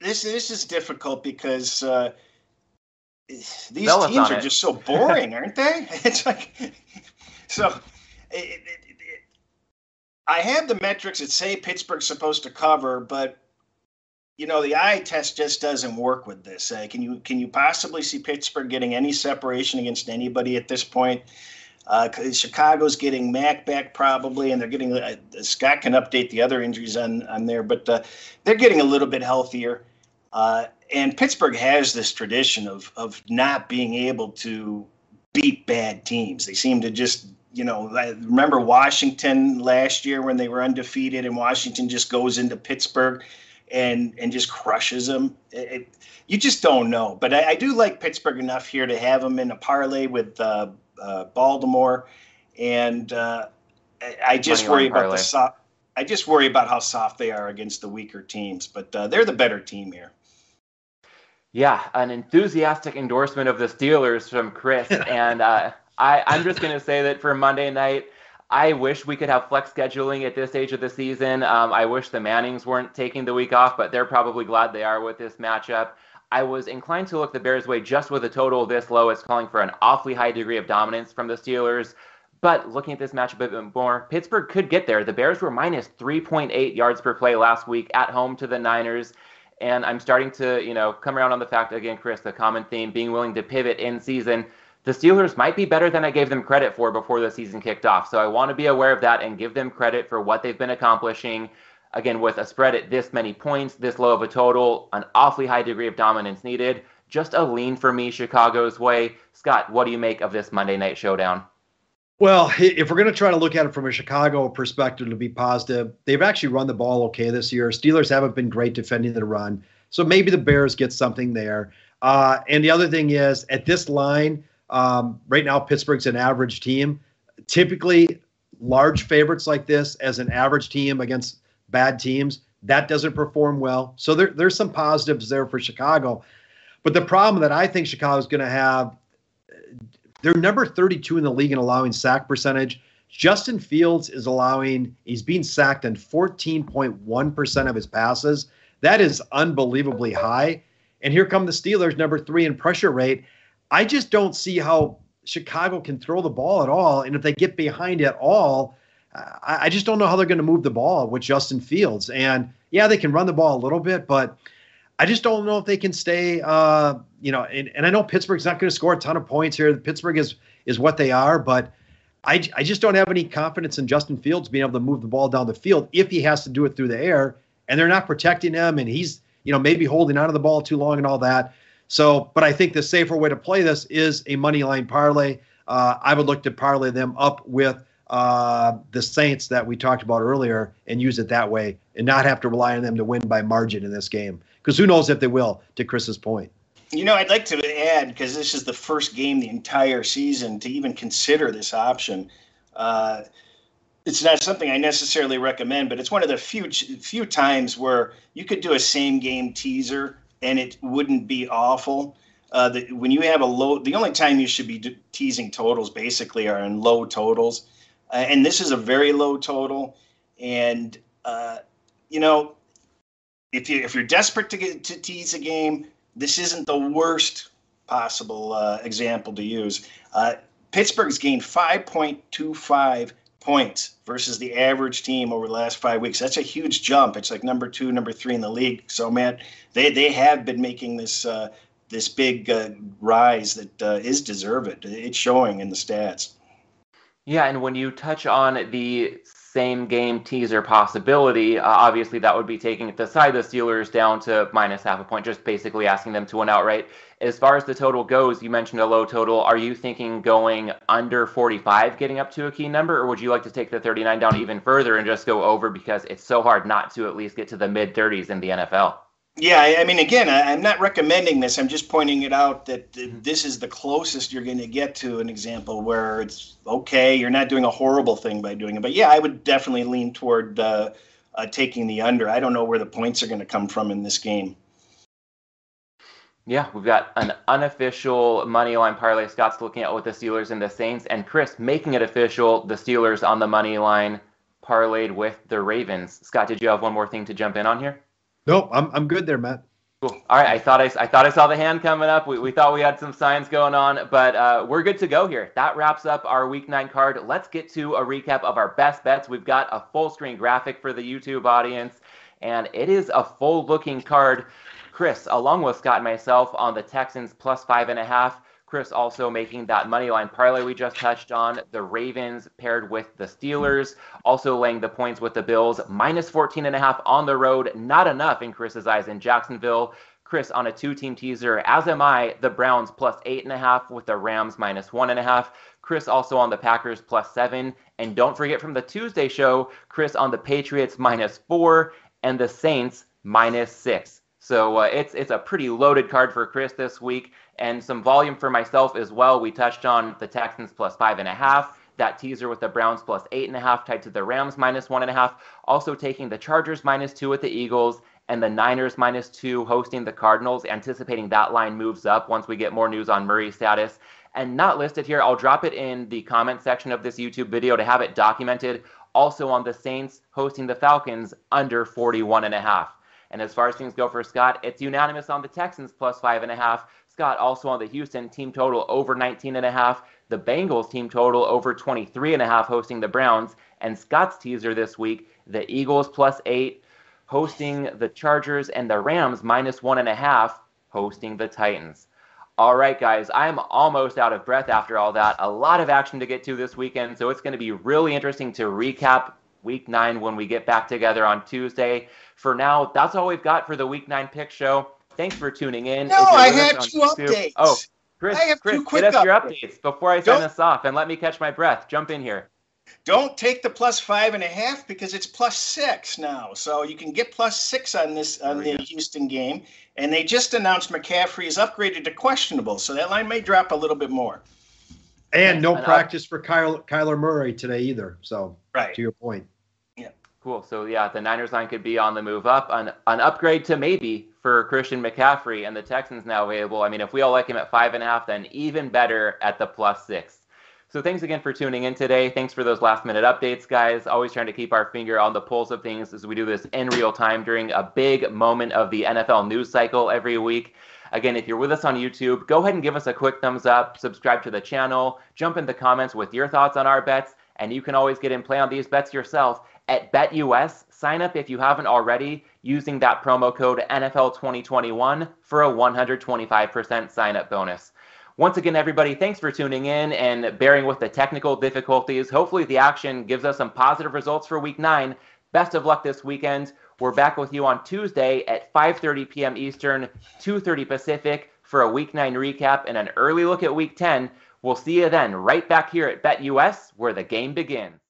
This this is difficult because uh, these teams are it. just so boring, aren't they? It's like so. It, it, I have the metrics that say Pittsburgh's supposed to cover, but you know the eye test just doesn't work with this. Uh, can you can you possibly see Pittsburgh getting any separation against anybody at this point? Uh, Chicago's getting Mack back probably, and they're getting uh, Scott can update the other injuries on on there, but uh, they're getting a little bit healthier. Uh, and Pittsburgh has this tradition of of not being able to beat bad teams. They seem to just you know, remember Washington last year when they were undefeated, and Washington just goes into Pittsburgh and and just crushes them. It, it, you just don't know. But I, I, do like Pittsburgh enough here to have them in a parlay with uh, uh, Baltimore, and uh, I, I, just worry about the soft. I just worry about how soft they are against the weaker teams, but uh, they're the better team here. Yeah, an enthusiastic endorsement of the Steelers from Chris, and uh, I, I'm just going to say that for Monday night. I wish we could have flex scheduling at this stage of the season. Um, I wish the Mannings weren't taking the week off, but they're probably glad they are with this matchup. I was inclined to look the Bears' way just with a total this low. It's calling for an awfully high degree of dominance from the Steelers. But looking at this matchup a bit more, Pittsburgh could get there. The Bears were minus 3.8 yards per play last week at home to the Niners. And I'm starting to, you know, come around on the fact again, Chris, the common theme, being willing to pivot in season the Steelers might be better than I gave them credit for before the season kicked off. So I want to be aware of that and give them credit for what they've been accomplishing. Again, with a spread at this many points, this low of a total, an awfully high degree of dominance needed. Just a lean for me, Chicago's way. Scott, what do you make of this Monday night showdown? Well, if we're going to try to look at it from a Chicago perspective to be positive, they've actually run the ball okay this year. Steelers haven't been great defending the run. So maybe the Bears get something there. Uh, and the other thing is, at this line, um, right now, Pittsburgh's an average team. Typically, large favorites like this as an average team against bad teams, that doesn't perform well. So there, there's some positives there for Chicago. But the problem that I think Chicago is going to have, they're number 32 in the league in allowing sack percentage. Justin Fields is allowing, he's being sacked on 14.1% of his passes. That is unbelievably high. And here come the Steelers, number three in pressure rate. I just don't see how Chicago can throw the ball at all. And if they get behind at all, I, I just don't know how they're going to move the ball with Justin Fields. And yeah, they can run the ball a little bit, but I just don't know if they can stay. Uh, you know, and, and I know Pittsburgh's not going to score a ton of points here. Pittsburgh is is what they are, but I, I just don't have any confidence in Justin Fields being able to move the ball down the field if he has to do it through the air, and they're not protecting him, and he's you know maybe holding onto the ball too long and all that. So, but I think the safer way to play this is a money line parlay. Uh, I would look to parlay them up with uh, the Saints that we talked about earlier and use it that way and not have to rely on them to win by margin in this game. Because who knows if they will, to Chris's point. You know, I'd like to add, because this is the first game the entire season to even consider this option. Uh, it's not something I necessarily recommend, but it's one of the few few times where you could do a same game teaser and it wouldn't be awful. Uh, the, when you have a low, the only time you should be teasing totals basically are in low totals, uh, and this is a very low total. And uh, you know, if you if you're desperate to get to tease a game, this isn't the worst possible uh, example to use. Uh, Pittsburgh's gained 5.25 points versus the average team over the last five weeks. That's a huge jump. It's like number two, number three in the league. So, man, they they have been making this uh, this big uh, rise that uh, is deserved. It's showing in the stats. Yeah, and when you touch on the same game teaser possibility, uh, obviously that would be taking the side of the Steelers down to minus half a point, just basically asking them to win outright. As far as the total goes, you mentioned a low total. Are you thinking going under 45, getting up to a key number, or would you like to take the 39 down even further and just go over because it's so hard not to at least get to the mid 30s in the NFL? Yeah, I mean, again, I, am not recommending this. I'm just pointing it out that mm-hmm. this is the closest you're going to get to an example where it's okay. You're not doing a horrible thing by doing it, but yeah, I would definitely lean toward uh, uh, taking the under. I don't know where the points are going to come from in this game. Yeah, we've got an unofficial money line parlay. Scott's looking at with the Steelers and the Saints, and Chris making it official. The Steelers on the money line parlayed with the Ravens. Scott, did you have one more thing to jump in on here? No, I'm I'm good there, Matt. Cool. All right, I thought I, I thought I saw the hand coming up. We, we thought we had some signs going on, but uh, we're good to go here. That wraps up our Week Nine card. Let's get to a recap of our best bets. We've got a full screen graphic for the YouTube audience, and it is a full looking card. Chris, along with Scott and myself, on the Texans plus five and a half. Chris also making that money line parlay we just touched on. The Ravens paired with the Steelers, also laying the points with the Bills, minus 14 and a half on the road. Not enough in Chris's eyes in Jacksonville. Chris on a two-team teaser, as am I. The Browns plus eight and a half with the Rams minus one and a half. Chris also on the Packers plus seven. And don't forget from the Tuesday show, Chris on the Patriots minus four and the Saints minus six. So uh, it's it's a pretty loaded card for Chris this week, and some volume for myself as well. We touched on the Texans plus five and a half. That teaser with the Browns plus eight and a half, tied to the Rams minus one and a half. Also taking the Chargers minus two with the Eagles, and the Niners minus two hosting the Cardinals, anticipating that line moves up once we get more news on Murray's status. And not listed here, I'll drop it in the comment section of this YouTube video to have it documented. Also on the Saints hosting the Falcons under 41 and a half. And as far as things go for Scott, it's unanimous on the Texans plus five and a half. Scott also on the Houston team total over 19 and a half. The Bengals team total over 23 and a half hosting the Browns. And Scott's teaser this week, the Eagles plus eight hosting the Chargers and the Rams minus one and a half hosting the Titans. All right, guys, I'm almost out of breath after all that. A lot of action to get to this weekend, so it's going to be really interesting to recap week nine when we get back together on Tuesday. For now, that's all we've got for the week nine pick show. Thanks for tuning in. No, I had two YouTube, updates. Oh, Chris, I have Chris, two quick get us your updates before I send us off and let me catch my breath. Jump in here. Don't take the plus five and a half because it's plus six now. So you can get plus six on this on the go. Houston game. And they just announced McCaffrey is upgraded to questionable, so that line may drop a little bit more. And no and practice for Kyle, Kyler Murray today either. So right. to your point. Yeah. Cool. So yeah, the Niners line could be on the move up, an, an upgrade to maybe for Christian McCaffrey, and the Texans now available. I mean, if we all like him at five and a half, then even better at the plus six. So thanks again for tuning in today. Thanks for those last minute updates, guys. Always trying to keep our finger on the pulse of things as we do this in real time during a big moment of the NFL news cycle every week. Again, if you're with us on YouTube, go ahead and give us a quick thumbs up, subscribe to the channel, jump in the comments with your thoughts on our bets, and you can always get in play on these bets yourself at BetUS. Sign up if you haven't already using that promo code NFL2021 for a 125% sign up bonus. Once again, everybody, thanks for tuning in and bearing with the technical difficulties. Hopefully, the action gives us some positive results for week nine. Best of luck this weekend. We're back with you on Tuesday at 5:30 p.m. Eastern, 2:30 Pacific for a week 9 recap and an early look at week 10. We'll see you then right back here at BetUS where the game begins.